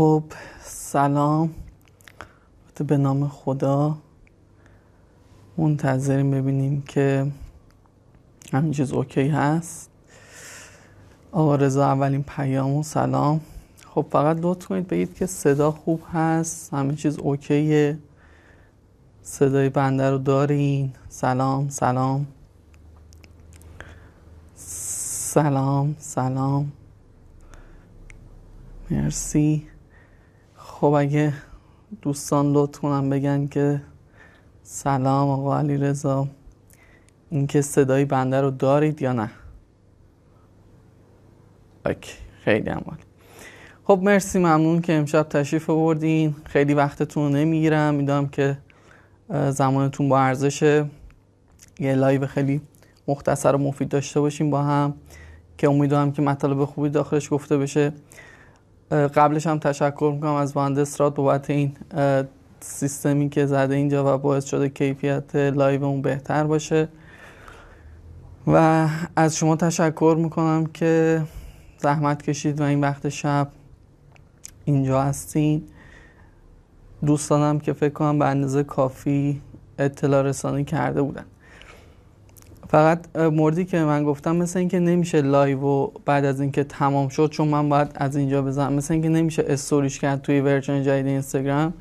خب سلام. به نام خدا منتظریم ببینیم که همین چیز اوکی هست. آقا رضا اولین پیام و سلام. خب فقط لطف کنید بگید که صدا خوب هست همین چیز اوکیه. صدای بنده رو دارین. سلام سلام. سلام سلام. مرسی. خب اگه دوستان لطف کنن بگن که سلام آقا علی رضا اینکه صدای بنده رو دارید یا نه؟ okay خیلی عالی خب مرسی ممنون که امشب تشریف آوردین. خیلی وقتتون نمی‌گیرم. می‌دونم که زمانتون با ارزش یه live خیلی مختصر و مفید داشته باشیم با هم که امیدوارم که مطالب خوبی داخلش گفته بشه. قبلش هم تشکر می‌کنم از مهندس راد بابت این سیستمی که زده اینجا و باعث شده کیفیت live مون بهتر باشه. و از شما تشکر می‌کنم که زحمت کشید و این وقت شب اینجا هستین. دوستانم که فکر کنم به اندازه کافی اطلاع رسانی کرده بودن. فقط موردی که من گفتم مثل اینکه نمیشه live و بعد از اینکه تمام شد چون من باید از اینجا بزنم مثل اینکه نمیشه استوریش کرد توی version جدید اینستاگرام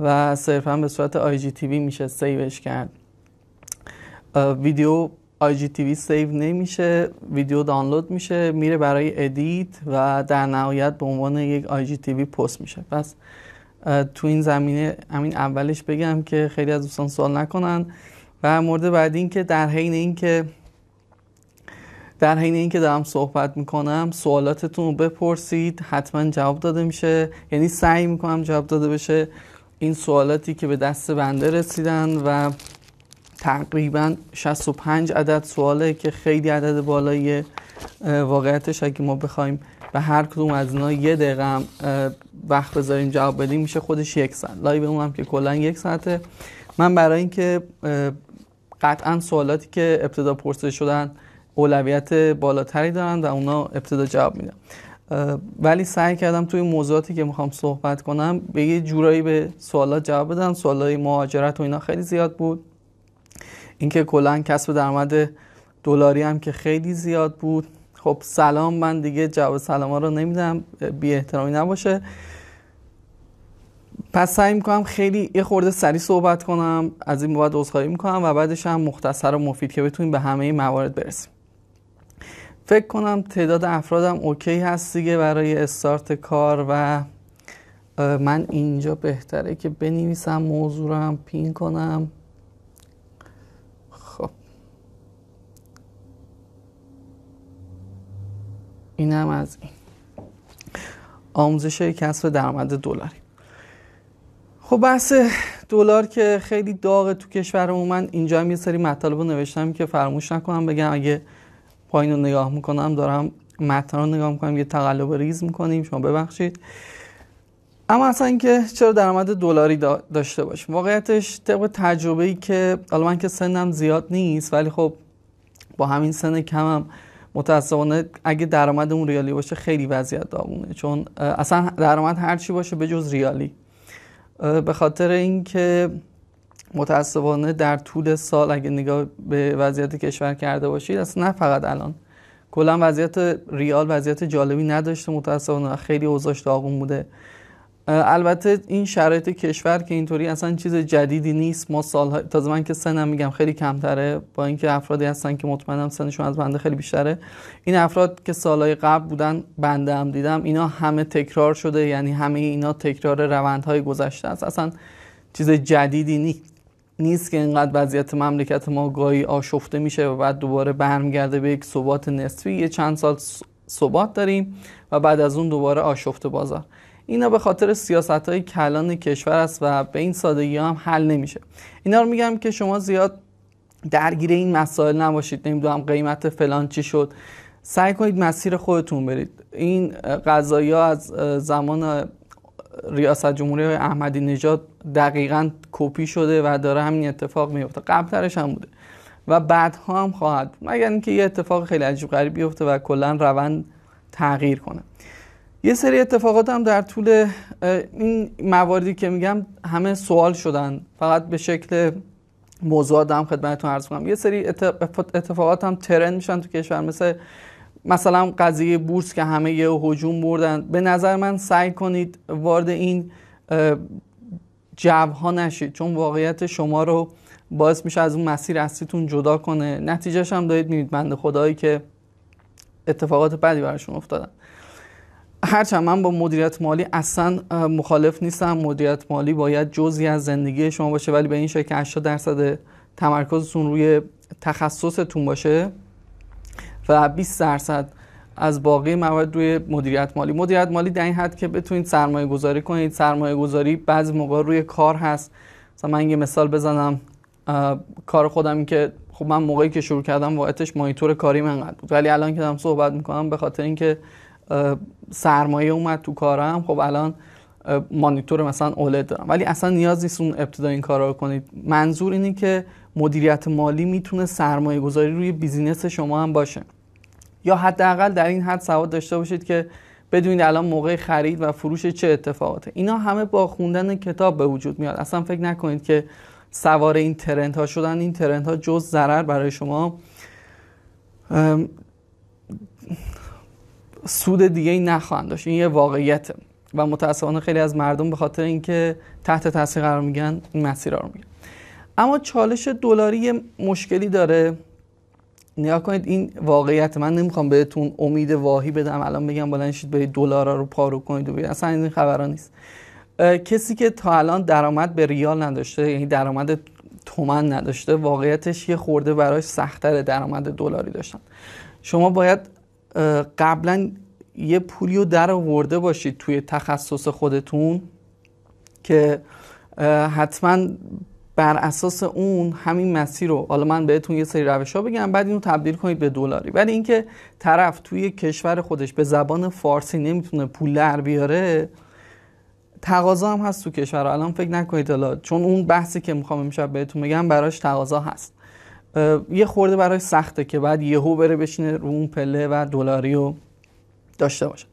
و صرفا به صورت IGTV میشه save ش کرد. ویدیو IGTV save نمیشه ویدیو دانلود میشه میره برای edit و در نهایت به عنوان یک IGTV پست میشه. پس تو این زمینه همین اولش بگم که خیلی از دوستان سوال نکنن. و مورد بعدی این که در حین اینکه در حین اینکه دارم صحبت می‌کنم سوالاتتون رو بپرسید حتما جواب داده میشه. یعنی سعی می‌کنم جواب داده بشه این سوالاتی که به دست بنده رسیدن و تقریبا 65 عدد سواله که خیلی عدد بالایی واقعیتش اگه ما بخوایم به هر کدوم از اینا یه دقیقه وقت بذاریم جواب بدیم میشه خودش یک ساعت. live اونم که کلا یک ساعته. من برای اینکه قطعا سوالاتی که ابتدا پرسیده شدن اولویت بالاتری دارن و اونا ابتدا جواب میدم ولی سعی کردم توی موضوعاتی که می‌خوام صحبت کنم به یه جورایی به سوالات جواب بدم. سوالای مهاجرت و اینا خیلی زیاد بود. اینکه کلا کسب درآمد دلاری هم که خیلی زیاد بود. خب سلام من دیگه جواب سلام ها رو نمیدم. بی احترامی نباشه. پس سعی می‌کنم خیلی یه خورده سریع صحبت کنم از این بعد عذرخواهی می‌کنم و بعدش هم مختصر و مفید که بتونیم به همه موارد برسیم. فکر کنم تعداد افرادم اوکی هست دیگه برای استارت کار و من اینجا بهتره که بنویسم موضوع رو هم پین کنم. خب. اینم از این. آموزش کسب درآمد دلاری. خب بحث دلار که خیلی داغه تو کشورمون من اینجا هم یه سری مطالب رو نوشتم که فراموش نکنم بگم. اگه پایین رو نگاه می‌کنم دارم متن رو نگاه می‌کنم یه تقلب ریز می‌کنیم. شما ببخشید. اما اصلا اینکه چرا درآمد دلاری داشته باشیم؟ واقعیتش طبق تجربه ای که حالا من که سنم زیاد نیست ولی خب با همین سن کمم متاسفانه اگه درآمدمون ریالی باشه خیلی وضعیت داغونه. چون اصلا درآمد هر چی باشه به جز ریالی. به خاطر اینکه متاسفانه در طول سال اگه نگاه به وضعیت کشور کرده باشید اصلا نه فقط الان. کلا وضعیت ریال وضعیت جالبی نداشته متاسفانه خیلی اوضاعش داغون بوده. البته این شرایط کشور که اینطوری اصلا چیز جدیدی نیست. ما سالهای تازه من که سنم میگم خیلی کمتره. با اینکه افرادی هستن که مطمئنم سنشون از بنده خیلی بیشتره. این افراد که سالهای قبل بودن بنده هم دیدم اینا همه تکرار شده. یعنی همه اینا تکرار روندهای گذشته است. اصلا چیز جدیدی نیست نیست که اینقدر وضعیت مملکت ما گاهی آشفته میشه و بعد دوباره برمیگرده به یک ثبات نسبی. یه چند سال ثبات داریم و بعد از اون دوباره آشفته بازار. اینا به خاطر سیاست های کلان کشور است و به این سادگی هم حل نمیشه. اینا رو میگم که شما زیاد درگیر این مسائل نباشید نمی‌دونم قیمت فلان چی شد. سعی کنید مسیر خودتون برید. این قضایی ها از زمان ریاست جمهوری احمدی نژاد دقیقا کپی شده و داره همین اتفاق میفته قبلترش هم بوده. و بعدها هم خواهد مگر اینکه یه اتفاق خیلی عجیب غریب بیفته و کلا روند تغییر کنه. یه سری اتفاقات هم در طول این مواردی که میگم همه سوال شدن. فقط به شکل موضوعات هم خدمتتون عرض کنم. یه سری اتفاقات هم ترند میشن تو کشور مثل مثلا قضیه بورس که همه یه هجوم بردن. به نظر من سعی کنید وارد این جو ها نشید چون واقعیت شما رو باعث میشه از اون مسیر اصلیتون جدا کنه. نتیجهش هم دارید می‌بینید. بنده خدایی که اتفاقات بدی براشون افتادن. هرچند من با مدیریت مالی اصلا مخالف نیستم. مدیریت مالی باید جزی از زندگی شما باشه ولی به این شکل 80 درصد تمرکزتون روی تخصصتون باشه و 20 درصد از باقی موارد روی مدیریت مالی. مدیریت مالی در این حد که بتونید سرمایه گذاری کنید. سرمایه گذاری بعضی موقع روی کار هست. مثلا من یه مثال بزنم. کار خودم این که خب من موقعی که شروع کردم واقعتش مانیتور کاری من بود. ولی الان که دارم صحبت می‌کنم به خاطر اینکه سرمایه اومد تو کارم. خب الان مانیتور مثلا اولد دارم. ولی اصلا نیاز نیست اون ابتدا این کارا رو کنید. منظور اینه که مدیریت مالی می‌تونه سرمایه گذاری روی بیزینس شما هم باشه. یا حداقل در این حد سواد داشته باشید که بدونید الان موقع خرید و فروش چه اتفاقاته. اینا همه با خوندن کتاب به وجود میاد. اصلا فکر نکنید که سوار این ترنت ها شدن. این ترنت ها جز ضرر برای شما. سود دیگه ای نخواهند داشت. این یه واقعیته. و متاسفانه خیلی از مردم به خاطر اینکه تحت تاثیر قرار میگن این مسیر رو میگن اما چالش دلاری مشکلی داره. نیا کنید این واقعیت من نمی‌خوام بهتون امید واهی بدم. الان بگم بلند شید برید دلارا رو پارو کنید و اصلا این خبرا نیست. کسی که تا الان درآمد به ریال نداشته یعنی درآمد تومن نداشته واقعیتش یه خورده براش سختتر درآمد دلاری داشتن. شما باید قبلا یه پولی رو در آورده باشید توی تخصص خودتون که حتما بر اساس اون همین مسیر رو حالا من بهتون یه سری روش ها بگم بعد اینو تبدیل کنید به دلاری. ولی اینکه طرف توی کشور خودش به زبان فارسی نمی‌تونه پول در بیاره تقاضا هم هست تو کشور. الان فکر نکنید حالا چون اون بحثی که می‌خوام امشب بهتون بگم براش تقاضا هست. یه خورده براش سخته که بعد یهو بره بشینه رو اون پله و دلاری رو داشته باشه.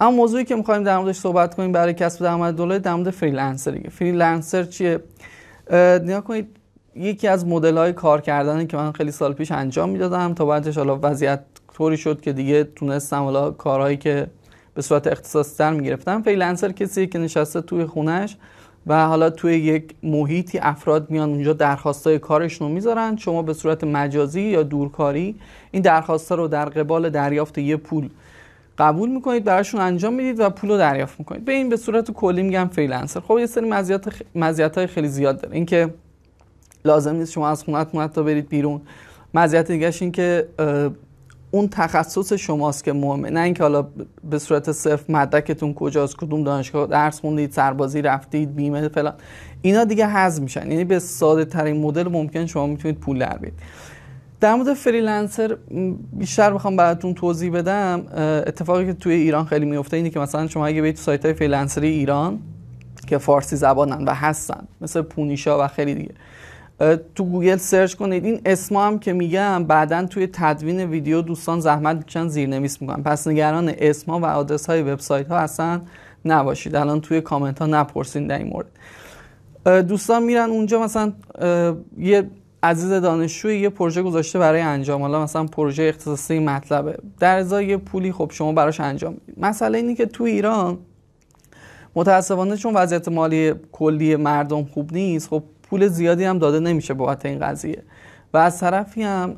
اما موضوعی که می‌خوایم در موردش صحبت کنیم برای کسب درآمد دلاری در مورد freelancer یه freelancer چیه؟ نگاه کنید یکی از مدل های کار کردنی که من خیلی سال پیش انجام می‌دادم تا بعدش حالا وضعیت طوری شد که دیگه تونستم حالا کارهایی که به صورت اختصاصی تر می‌گرفتم. freelancer کسی که نشسته توی خونش و حالا توی یک محیطی افراد میان اونجا درخواستای کارشون رو می‌ذارن. شما به صورت مجازی یا دورکاری این درخواستا رو در قبال دریافت یه پول قبول می‌کنید براشون انجام می‌دید و پول رو دریافت می‌کنید. به این به صورت کلی میگم فریلنسر. خب یه سری مزیت مزیت های خیلی زیاد داره. اینکه لازم نیست شما از خونتون حتی برید بیرون. مزیت دیگهش این که اون تخصص شماست که مهمه. نه اینکه حالا به صورت صرف مدرکتون کجاست کدوم دانشگاه درس خوندید سربازی رفتید بیمه فلان. اینا دیگه حذف میشن. یعنی به ساده ترین مدل ممکن شما می‌تونید پول در بیارید. در مورد freelancer بیشتر بخوام براتون توضیح بدم. اتفاقی که توی ایران خیلی میفته اینه که مثلا شما اگه برید تو سایت های freelancer ی ایران که فارسی زبانن و هستن مثل پونیشا و خیلی دیگه تو گوگل search کنید. این اسما هم که میگم بعدا توی تدوین ویدیو دوستان زحمت می‌کشن زیرنویس می‌کنن. پس نگران اسما و آدرس های وبسایت ها اصلا نباشید. الان توی کامنت ها نپرسین در این مورد. دوستان میرن اونجا مثلا یه عزیز دانشجوی یه پروژه گذاشته برای انجام. حالا مثلا پروژه اختصاصی مطلبه. در ازای یه پولی خب شما براش انجام می‌دید. مسئله اینه که تو ایران متاسفانه چون وضعیت مالی کلی مردم خوب نیست خب پول زیادی هم داده نمیشه بابت این قضیه. و از طرفی هم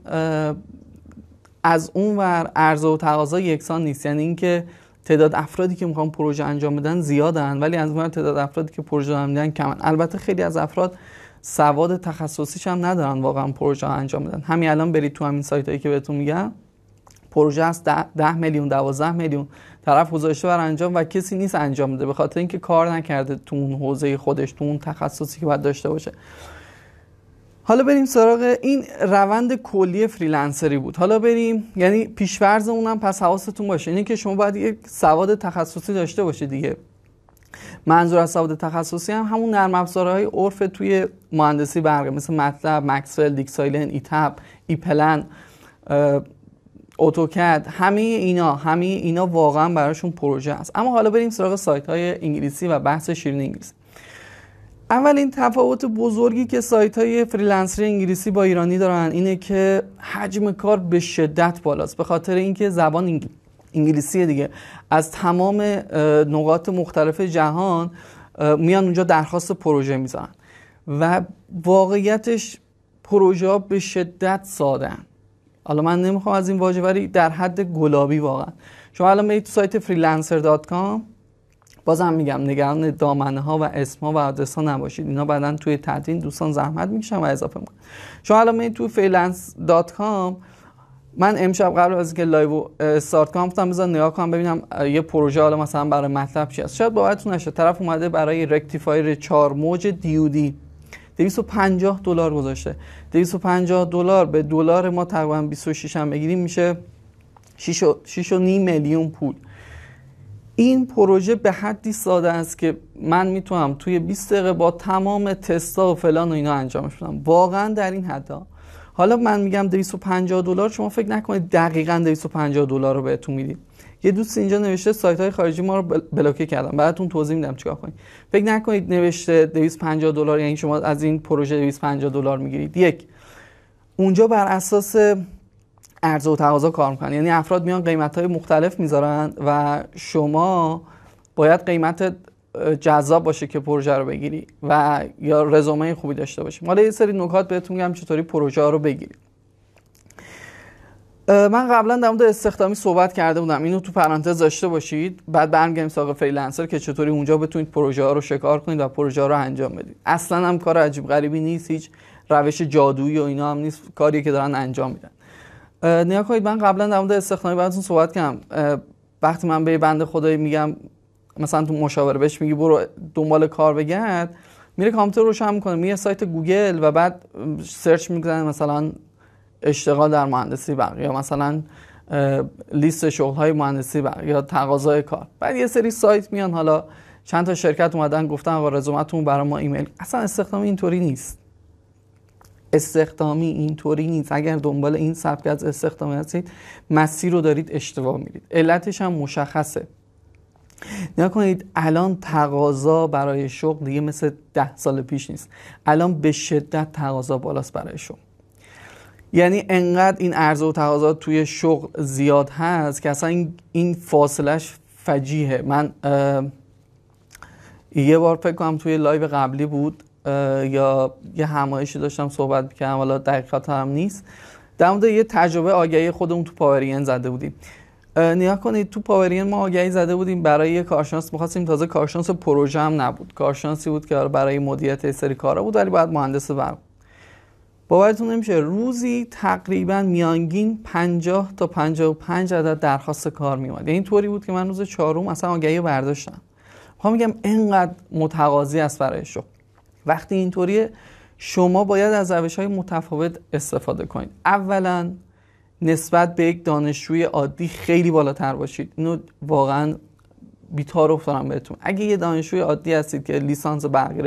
از اون ور عرضه و تقاضا یکسان نیست. یعنی اینکه تعداد افرادی که می‌خوان پروژه انجام بدن زیادن ولی از اون تعداد افرادی که پروژه انجام میدن کمن. البته خیلی از افراد سواد تخصصیش هم ندارن واقعا پروژه انجام بدن. همین الان برید تو همین سایت هایی که بهتون میگم. پروژه ده, ده میلیون دوازده میلیون. طرف گذاشته بر انجام و کسی نیست انجام بده به خاطر اینکه کار نکرده تو اون حوزه خودش تو اون تخصصی که باید داشته باشه. حالا بریم سراغ این روند کلی فریلنسری بود. حالا بریم یعنی پیشورز اونم پس حواستون باشه اینه که شما باید یک سواد تخصصی داشته باشید دیگه. منظور از سواد تخصصی هم همون نرم افزارهای عرف توی مهندسی برقه مثل MATLAB Maxwell DIgSILENT ETAP EPLAN AutoCAD. همه اینا همه اینا واقعا براشون پروژه است. اما حالا بریم سراغ سایت های انگلیسی و بحث شیرین انگلیسی. اولین تفاوت بزرگی که سایت های freelancer ی انگلیسی با ایرانی دارن اینه که حجم کار به شدت بالاست. به خاطر اینکه زبان انگلیسی دیگه از تمام نقاط مختلف جهان میان اونجا درخواست پروژه می‌ذارن. و واقعیتش پروژه ها به شدت ساده حالا من نمی‌خوام از این واژه ولی در حد گلابی واقعا. شما الان برید تو سایت freelancer.com بازم میگم نگران دامنه ها و اسم ها و آدرس ها نباشید. اینا بعدا توی تدوین دوستان زحمت می‌کشن و اضافه می‌کنن. شما الان برید تو freelance.com من امشب قبل از اینکه live start کنم گفتم بذار نگاه کنم ببینم یه پروژه حالا مثلا برای MATLAB چی هست. شاید باورتون نشه طرف اومده برای rectifier 4 موج دیودی 250 دلار گذاشته. 250 دلار به دلار ما تقریبا 26 هم بگیریم میشه 6 و نیم میلیون پول. این پروژه به حدی ساده است که من می‌تونم توی 20 دقیقه با تمام تستا و فلان و اینا انجامش بدم. واقعا در این حدا حالا من میگم 250 دلار شما فکر نکنید دقیقا 250 دلار رو بهتون میدیم. یه دوست اینجا نوشته سایت های خارجی ما رو بلوکه کردم. بعدتون توضیح میدم چیکار کنید فکر نکنید نوشته 250 دلار یعنی شما از این پروژه 250 دلار می‌گیرید. یک اونجا بر اساس عرضه و تقاضا کار می‌کنن. یعنی افراد میان قیمت های مختلف می‌ذارن و شما باید قیمت جذاب باشه که پروژه رو بگیری و یا رزومه خوبی داشته باشی. حالا یه سری نکات بهتون میگم چطوری پروژه رو بگیرید من قبلا در مورد استخدامی صحبت کرده بودم. اینو تو پرانتز داشته باشید. بعد برمیگردیم سراغ freelancer که چطوری اونجا بتونید پروژه ها رو شکار کنید و پروژه ها رو انجام بدید. اصلا هم کار عجیب غریبی نیست. هیچ روش جادویی و اینا هم نیست. کاری که دارن انجام میدن. نگاه کنید من قبلا در مورد استخدامی براتون صحبت کردم. وقتی من به بنده خدایی میگم مثلا تو مشاوره بهش میگی برو دنبال کار بگرد. میره کامپیوتر روشن می‌کنه. میره سایت گوگل و بعد سرچ می‌کنه مثلا اشتغال در مهندسی برق یا مثلا لیست شغل های مهندسی برق یا تقاضای کار. بعد یه سری سایت میان حالا چند تا شرکت اومدن گفتن آقا رزومتون برای ما ایمیل. اصلا استخدامی اینطوری نیست. استخدامی اینطوری نیست. اگر دنبال این سبک از استخدامی هستید مسیر رو دارید اشتباه میرید علتش هم مشخصه. نیا کنید الان تقاضا برای شغل دیگه مثل ده سال پیش نیست. الان به شدت تقاضا بالاست برای شغل. یعنی انقدر این عرضه و تقاضا توی شغل زیاد هست که اصلا این, این فاصلش فجیه من یه بار فکر کنم توی live قبلی بود یا یه همایشی داشتم صحبت می‌کردم حالا دقیقات هم نیست. در مورد یه تجربه آگهی خودمون تو پاورین زده بودیم. نگاه کنید تو پاورین ما آگهی زده بودیم برای یه کارشناس. می‌خواستیم تازه کارشناس پروژه هم نبود. کارشناسی بود که برای مدیریت سری کارا بود ولی بعد مهندس برق باورتون نمیشه روزی تقریبا میانگین 50 تا 55 عدد درخواست کار میومد یعنی طوری بود که من روز چهارم اصلا آگهی برداشتم. می‌خوام میگم انقدر متقاضی است برای شغل وقتی اینطوریه شما باید از روش های متفاوت استفاده کنید. اولا نسبت به یک دانشجوی عادی خیلی بالاتر باشید. اینو واقعا بیتارف دارم بهتون. اگه یه دانشجوی عادی هستید که لیسانس برق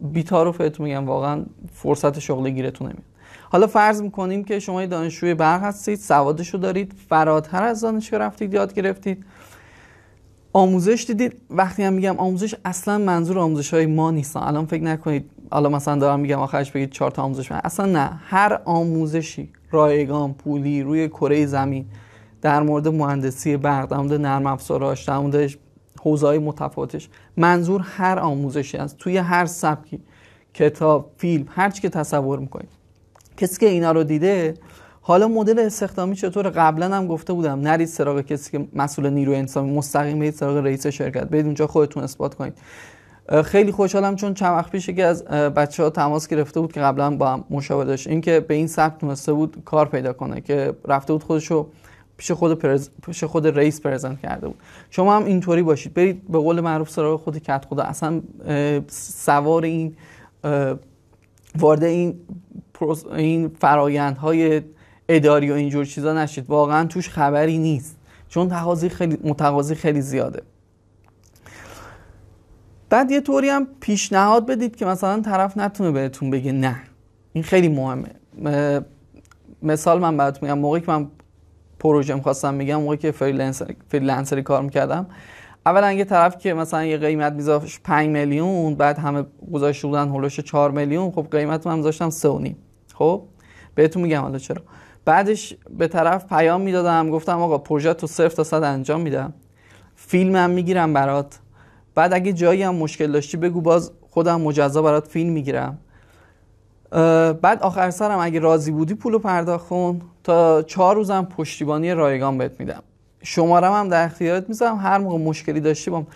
گرفتید بیتارف بهتون میگم واقعا فرصت شغلی گیرتون نمیاد. حالا فرض می‌کنیم که شما دانشجوی برق هستید سوادشو دارید فراتر از دانشگاه رفتید یاد گرفتید. آموزش دیدید. وقتی هم میگم آموزش اصلا منظور آموزش های ما نیستن. الان فکر نکنید حالا مثلا دارم میگم آخرش بگید چهار تا آموزش من. اصلا نه. هر آموزشی رایگان پولی روی کره زمین در مورد مهندسی برق در مورد نرم افزاراش در مورد حوزه متفاوتش. منظور هر آموزشی است توی هر سبکی کتاب فیلم هر چی که تصور می‌کنید کسی که اینا رو دیده حالا مدل استخدامی چطور قبلا هم گفته بودم نرید سراغ کسی که مسئول نیرو انسانی مستقیم برید سراغ رئیس شرکت. برید اونجا خودتون اثبات کنید. خیلی خوشحالم چون چند وقت پیش که از بچه ها تماس گرفته بود که قبلا با هم مشاوره داشت. اینکه به این سبک تونسته بود کار پیدا کنه که رفته بود خودشو پیش خود پرز... پیش خود رئیس پرزنت کرده بود. شما هم اینطوری باشید. برید به قول معروف سراغ خود کت خدا. اصلا سوار این وارد این این فرایندهای اداری و اینجور چیزا نشید. واقعا توش خبری نیست. چون تقاضی خیلی متقاضی خیلی زیاده. بعد یه طوری هم پیشنهاد بدید که مثلا طرف نتونه بهتون بگه نه. این خیلی مهمه. مثال من براتون میگم. موقعی که من پروژه می‌خواستم میگم موقعی که freelancer freelancer ی کار می‌کردم اولا یه طرف که مثلا یه قیمت میذاشت 5 میلیون بعد همه گذاشته بودن حول و حوش 4 میلیون خب قیمت من میذاشتم 3 خب؟ بهتون میگم حالا چرا. بعدش به طرف پیام می‌دادم گفتم آقا پروژه تو صفر تا صد انجام میدم. فیلمم می‌گیرم برات. بعد اگه جایی هم مشکل داشتی بگو باز خودم مجزا برات فیلم می‌گیرم. بعد آخر سرم اگه راضی بودی پولو پرداخت کن. تا چهار روزم پشتیبانی رایگان بهت میدم. شمارم هم در اختیارت می‌ذارم. هر موقع مشکلی داشتی بام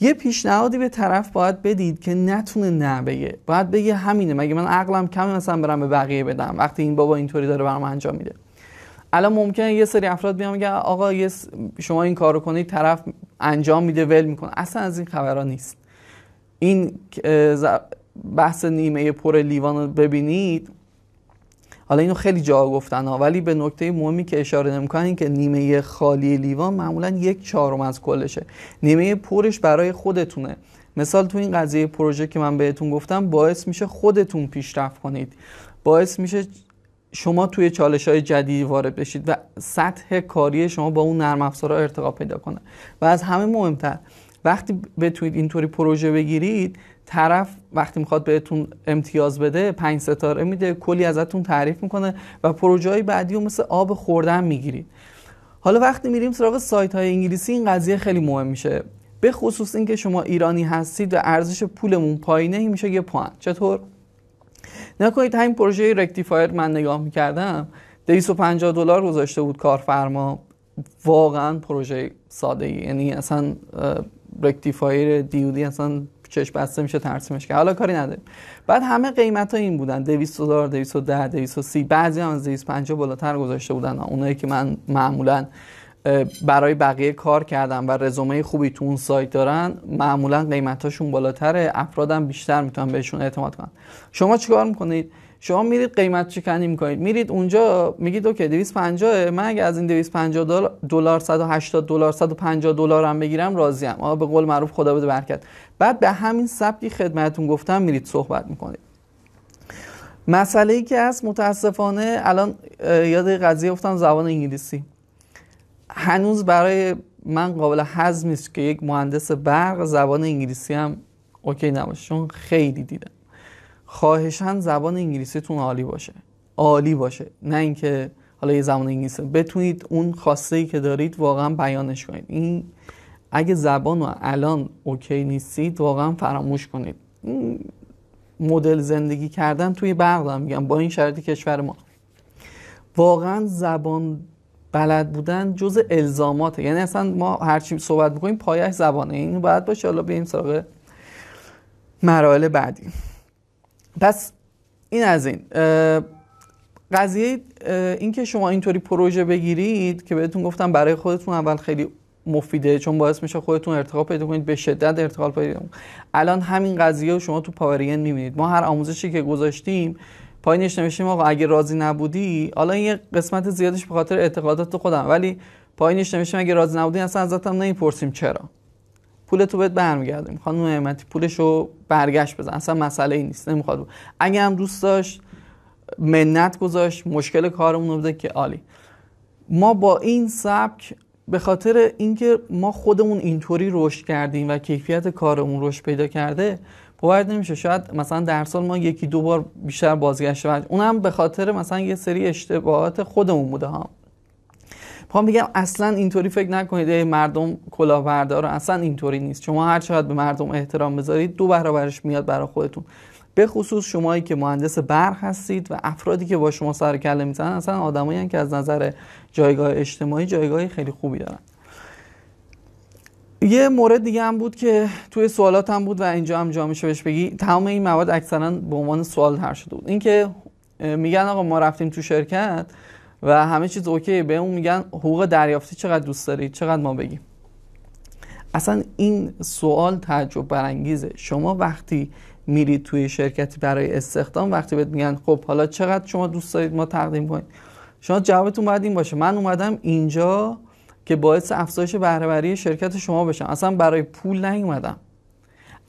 یه پیشنهادی به طرف باید بدید که نتونه نه بگه باید بگه همینه. مگه من عقلم کمی مثلا برم به بقیه بدم؟ وقتی این بابا اینطوری داره برام انجام میده. الان ممکنه یه سری افراد بیان میگن آقا شما این کارو کنید طرف انجام میده ول می‌کنه. اصلا از این خبرها نیست. این بحث نیمه پر لیوان رو ببینید. حالا اینو خیلی جا گفتن ها ولی به نکته مهمی که اشاره نمی‌کنن این که نیمه خالی لیوان معمولا یک چهارم از کلشه. نیمه پرش برای خودتونه. مثال تو این قضیه پروژه که من بهتون گفتم باعث میشه خودتون پیشرفت کنید. باعث میشه شما توی چالش های جدید وارد بشید و سطح کاری شما با اون نرم افزارها ارتقا پیدا کنه. و از همه مهمتر وقتی بتونید اینطوری پروژه بگیرید طرف وقتی می‌خواد بهتون امتیاز بده پنج ستاره میده کلی ازتون تعریف می‌کنه و پروژه های بعدی رو مثل آب خوردن می‌گیرید حالا وقتی میریم سراغ سایت های انگلیسی این قضیه خیلی مهم میشه. به خصوص اینکه شما ایرانی هستید و ارزش پولمون پایینه میشه یه پوئن. چطور؟ نکنید همین پروژه rectifier من نگاه می‌کردم 250 دلار گذاشته بود کارفرما. واقعا پروژه ساده ای یعنی اصلا rectifier دیودی اصلا چش بسته میشه ترسیمش که حالا کاری نداریم. بعد همه قیمت ها این بودن. 200 دلار 210 230 بعضی از 250 بالاتر گذاشته بودن. اونایی که من معمولا برای بقیه کار کردم و رزومه خوبی تو اون سایت دارن معمولا قیمتاشون بالاتره. افرادم بیشتر می‌تونن بهشون اعتماد کنن. شما چیکار می‌کنید؟ شما میرید قیمت چکنی می‌کنید. میرید اونجا میگید اوکی 250 من اگه از این 250 دلار 180 دلار 150 دلار هم بگیرم راضیم. آقا به قول معروف خدا بده برکت. بعد به همین سبکی خدمتتون گفتم میرید صحبت می‌کنید. مسئله ای که هست متاسفانه الان یاد قضیه افتم زبان انگلیسی. هنوز برای من قابل هضم نیست که یک مهندس برق زبان انگلیسی هم okay نباشه چون خیلی دیدم. خواهشا زبان انگلیسیتون عالی باشه. عالی باشه. نه اینکه حالا یه زبان انگلیسی. بتونید اون خواسته ای که دارید واقعا بیانش کنید. این اگه زبان رو الان okay نیستید واقعا فراموش کنید. مدل زندگی کردن توی برق میگم با این شرایط کشور ما. واقعا زبان بلد بودن جز الزاماته. یعنی اصلا ما هرچی صحبت بکنیم پایش زبانه. این باید باشه حالا بریم سراغ مراحل بعدی. پس این از این. قضیه اینکه شما اینطوری پروژه بگیرید که بهتون گفتم برای خودتون اول خیلی مفیده چون باعث میشه خودتون ارتقا پیدا کنید به شدت ارتقا پیدا کنید. الان همین قضیه رو شما تو پاورین می‌بینید. ما هر آموزشی که گذاشتیم پایینش نوشتیم آقا اگه راضی نبودی حالا یه قسمت زیادش به خاطر اعتقادات خودم ولی پایینش نوشتیم اگه راضی نبودی اصلا ازتم نمی‌پرسیم چرا. پولتو بهت برمیگردیم خانم نعمتی پولشو برگشت بزن. اصلا مسئله ای نیست. نمی‌خواد اگه هم دوست داشت منت گذاشت مشکل کارمون رو بده که عالی. ما با این سبک به خاطر اینکه ما خودمون اینطوری رشد کردیم و کیفیت کارمون رشد پیدا کرده باید نمیشه. شاید مثلا در سال ما یکی دو بار بیشتر بازگشت اونم به خاطر مثلا یه سری اشتباهات خودمون بوده ها. می‌خوام بگم اصلا اینطوری فکر نکنید مردم کلاهبردار اصلا اینطوری نیست. شما هر چقدر به مردم احترام بذارید دو برابرش میاد برای خودتون. به خصوص شمایی که مهندس برق هستید و افرادی که با شما سر کله می‌زنن اصلا آدمایی که از نظر جایگاه اجتماعی جایگاه خیلی خوبی دارن. یه مورد دیگه هم بود که توی سوالات هم بود و اینجا هم جا میشه بهش بگی. تمام این مواد اکثرا به عنوان سوال هر شده بود. اینکه میگن آقا ما رفتیم تو شرکت و همه چیز اوکی به اون میگن حقوق دریافتی چقدر دوست دارید چقدر ما بگیم. اصلا این سوال تعجب برانگیزه. شما وقتی میرید توی شرکتی برای استخدام وقتی بهت میگن خب حالا چقدر شما دوست دارید ما تقدیم کنیم. شما جوابتون باید این باشه. من اومدم اینجا که باعث افزایش بهرهوری شرکت شما بشم. اصلا برای پول نیومدم.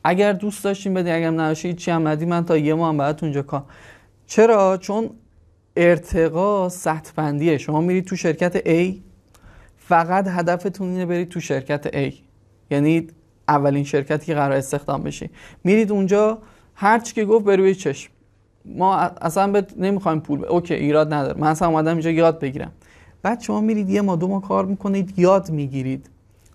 اگر دوست داشتیم بدین اگر نشید چی هم ندی من تا یه ماه هم اونجا کار. چرا؟ چون ارتقا سطح بندیه شما میرید تو شرکت A فقط هدفتون اینه برید تو شرکت A. یعنی اولین شرکتی که قرار استخدام بشی. میرید اونجا هر چی که گفت بروی چشم. ما اصلا به نمی‌خوایم پول اوکی ایراد نداره. من اصلا اومدم اینجا یاد بگیرم. بعد شما میرید یه ما دو ما کار می‌کنید یاد می‌گیرید.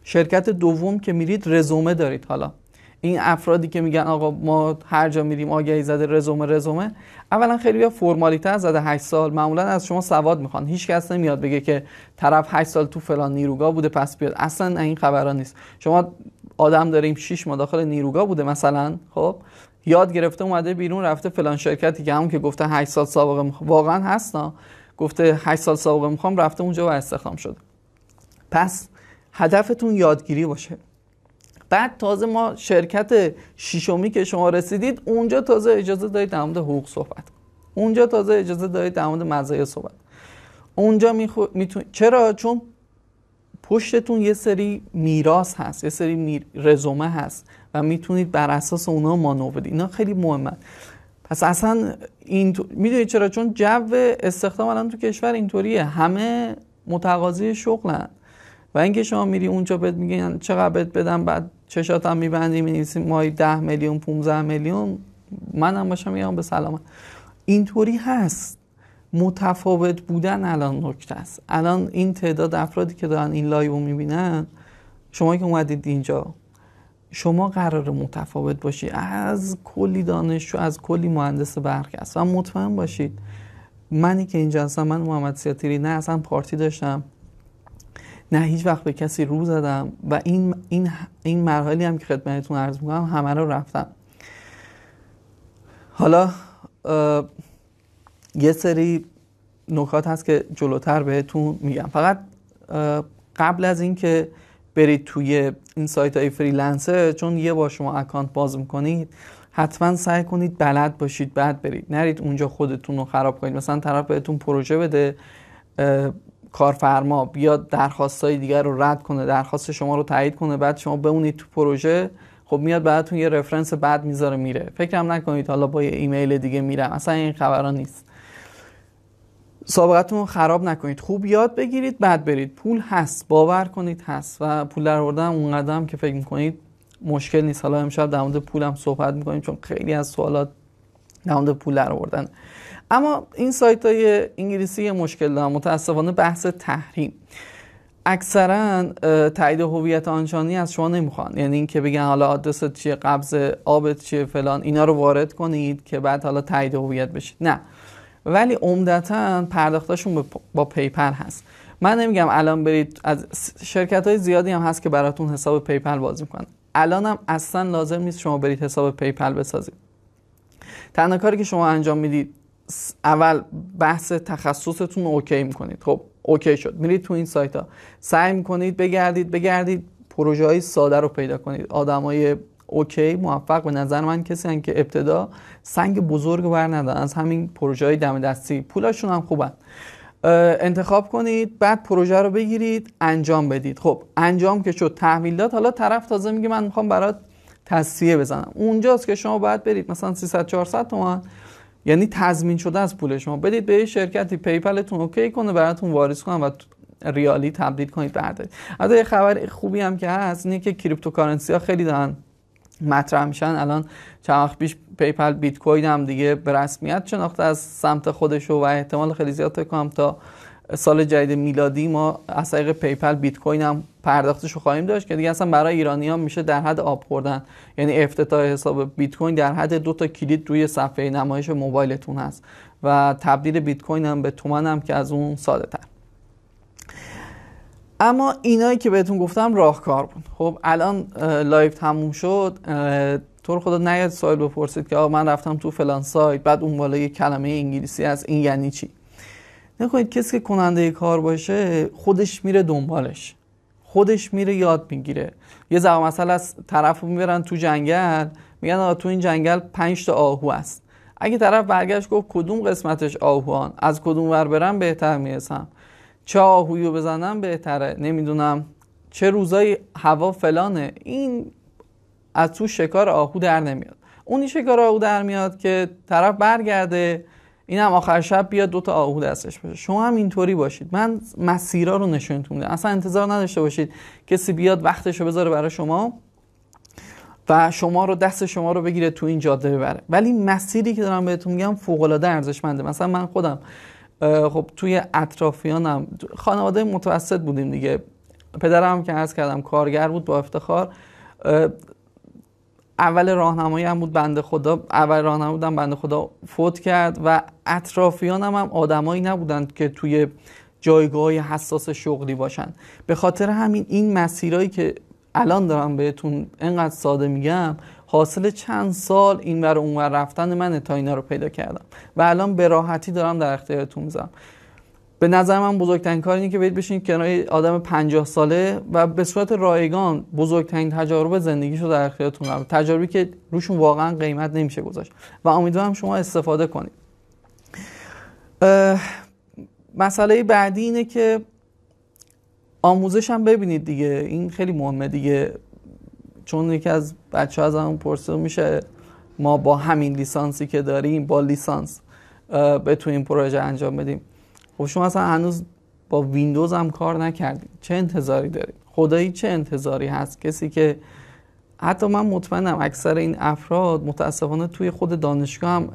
شرکت دوم که میرید رزومه دارید. حالا این افرادی که میگن آقا ما هر جا میریم آگهی زده رزومه رزومه. اولا خیلی فرمالیته زده 8 سال. معمولا از شما سواد می‌خوان. هیچ کس نمیاد بگه که طرف 8 سال تو فلان نیروگاه بوده پس بیاد. اصلا این خبرا نیست. شما آدم داریم 6 ماه داخل نیروگاه بوده مثلا خب؟ یاد گرفته اومده بیرون رفته فلان شرکتی که همون که گفته 8 سال سابقه می‌خوام. واقعا هست گفته 8 سال سابقه می‌خوام رفته اونجا و استخدام شده. پس هدفتون یادگیری باشه. بعد تازه ما شرکت شیشمی که شما رسیدید اونجا تازه اجازه دارید در مورد حقوق صحبت. اونجا تازه اجازه دارید در مورد مزایا صحبت. اونجا میخو... میتون... چرا؟ چون پشتتون یه سری میراث هست یه سری میر... رزومه هست و می‌تونید بر اساس اونا مانو بدید. اینا خیلی مهمه. پس اصلا این تو... می‌دونید چرا؟ چون جو استخدام الان تو کشور اینطوریه. همه متقاضی شغلن. و اینکه شما میری اونجا بهت میگن چقدر بهت بدم بعد چشاتم میبندی می‌نویسی ماهی 10 میلیون 15 میلیون منم باشم میگم به سلامت. اینطوری هست. متفاوت بودن الان نکته است. الان این تعداد افرادی که دارن این live رو می‌بینن شما که اومدید اینجا شما قراره متفاوت باشی. از کلی دانشجو از کلی مهندس برق است. و مطمئن باشید منی که اینجا هستم من محمد سیاتیری نه اصلا پارتی داشتم نه هیچ وقت به کسی رو زدم و این این این مرحله هم که خدمتتون عرض می‌کنم همه رو رفتم. حالا یه سری نکات هست که جلوتر بهتون میگم. فقط قبل از اینکه برید توی این سایت های freelancer چون یه بار شما account باز می‌کنید حتما سعی کنید بلد باشید بعد برید. نرید اونجا خودتون رو خراب کنید. مثلا طرف بهتون پروژه بده کارفرما بیاد درخواستای دیگر رو رد کنه درخواست شما رو تایید کنه بعد شما بمونید تو پروژه خب میاد بعدتون یه رفرنس بعد می‌ذاره میره. فکرم نکنید حالا با یه ایمیل دیگه میرم. اصلا این خبران نیست. سابقتون خراب نکنید. خوب یاد بگیرید بعد برید. پول هست. باور کنید هست و پول در آوردن اون قدم که فکر می‌کنید مشکل نیست. حالا امشب در مورد پولم صحبت می‌کنیم چون خیلی از سوالات در مورد پول در آوردن. اما این سایت های انگلیسی مشکل دارن. متاسفانه بحث تحریم. اکثرا تایید هویت آنچانی از شما نمی‌خوان. یعنی اینکه بگن حالا آدرست چیه قبض آبت چیه فلان. اینا رو وارد کنید که بعد حالا تایید هویت بشید نه. ولی عمدتا پرداختاشون با پیپل هست. من نمیگم الان برید از شرکت های زیادی هم هست که براتون حساب PayPal باز می‌کنن. الان هم اصلا لازم نیست شما برید حساب PayPal بسازید. تنها کاری که شما انجام می‌دید اول بحث تخصصتون okay می‌کنید. خب okay شد. میرید تو این سایت ها سعی می‌کنید بگردید بگردید. پروژه های ساده رو پیدا کنید. آدمای okay موفق. به نظر من کسایی هن که ابتدا سنگ بزرگ بر ندارن از همین پروژه های دم دستی. پولاشون هم خوبن. انتخاب کنید بعد پروژه رو بگیرید انجام بدید. خب انجام که شد تحویل داد. حالا طرف تازه میگه من می‌خوام برات تسویه بزنم. اونجاست که شما باید برید. مثلا 300 400 تومان. یعنی تضمین شده از پول شما. بدید به شرکتی PayPal تون okay کنه براتون واریز کنه و ریالی تبدیل کنید بردارید از یه خبر خوبی هم که هست اینه که cryptocurrency ها خیلی دارن مطرح میشن. الان چند وقت پیش PayPal بیت کوین هم دیگه به رسمیت شناخته از سمت خودش و احتمال خیلی زیاد کنم تا سال جدید میلادی ما از طریق PayPal بیت کوین هم پرداختش رو خواهیم داشت که دیگه اصلا برای ایرانی ها میشه در حد آب خوردن. یعنی افتتاح حساب بیت کوین در حد دو تا کلید روی صفحه نمایش موبایلتون هست و تبدیل بیت کوین هم به تومن هم که از اون ساده تر اما اینایی که بهتون گفتم راهکار بود. خب الان live تموم شد. تو رو خدا نیاید سوال بپرسید که آقا من رفتم تو فلان سایت بعد اون بالا یه کلمه انگلیسی از این یعنی چی؟ نکنید کسی که کننده کار باشه خودش میره دنبالش. خودش میره یاد می‌گیره. یه زمان مثلا از طرف رو می‌برن تو جنگل میگن آقا تو این جنگل پنج تا آهو است. اگه طرف برگشت گفت کدوم قسمتش آهوان؟ از کدوم ور برم بهتر می‌رسم. چه آهویو بزنم بهتره. نمی‌دونم چه روزای هوا فلانه. این از تو شکار آهو در نمیاد. اونی شکار آهو در میاد که طرف برگرده این هم آخر شب بیاد دو تا آهو دستش باشه شما هم اینطوری باشید. من مسیرها رو نشونتون میدم. اصلا انتظار نداشته باشید کسی بیاد وقتش رو بذاره برای شما و شما رو دست شما رو بگیره تو این جاده ببره. ولی مسیری که دارم بهتون میگم فوق العاده ارزشمنده. مثلا من خودم خب توی اطرافیانم خانواده متوسط بودیم دیگه. پدرم که عرض کردم کارگر بود با افتخار اول راهنمایی هم بود بنده خدا اول راهنمایی بودم بنده خدا فوت کرد و اطرافیانم هم آدمایی نبودند که توی جایگاه حساس شغلی باشن. به خاطر همین این مسیرهایی که الان دارم بهتون انقدر ساده میگم حاصل چند سال این ور اونور رفتن من تا اینا رو پیدا کردم. و الان به راحتی دارم در اختیارتون می‌ذارم. به نظر من بزرگترین کار اینه که برید بشینید کنار آدم 50 ساله و به صورت رایگان بزرگترین تجارب زندگیشو در اختیارتون قرار تجاربی که روشون واقعا قیمت نمیشه گذاشت. و امیدوارم شما استفاده کنید. مسئله بعدی اینه که آموزش هم ببینید دیگه. این خیلی مهمه دیگه. چون یکی از بچه از همون پرسه میشه ما با همین لیسانسی که داریم با لیسانس بتونیم پروژه انجام بدیم. خب شما اصلا هنوز با ویندوز هم کار نکردید چه انتظاری دارید خدایی چه انتظاری هست؟ کسی که حتی من مطمئنم اکثر این افراد متاسفانه توی خود دانشگاه هم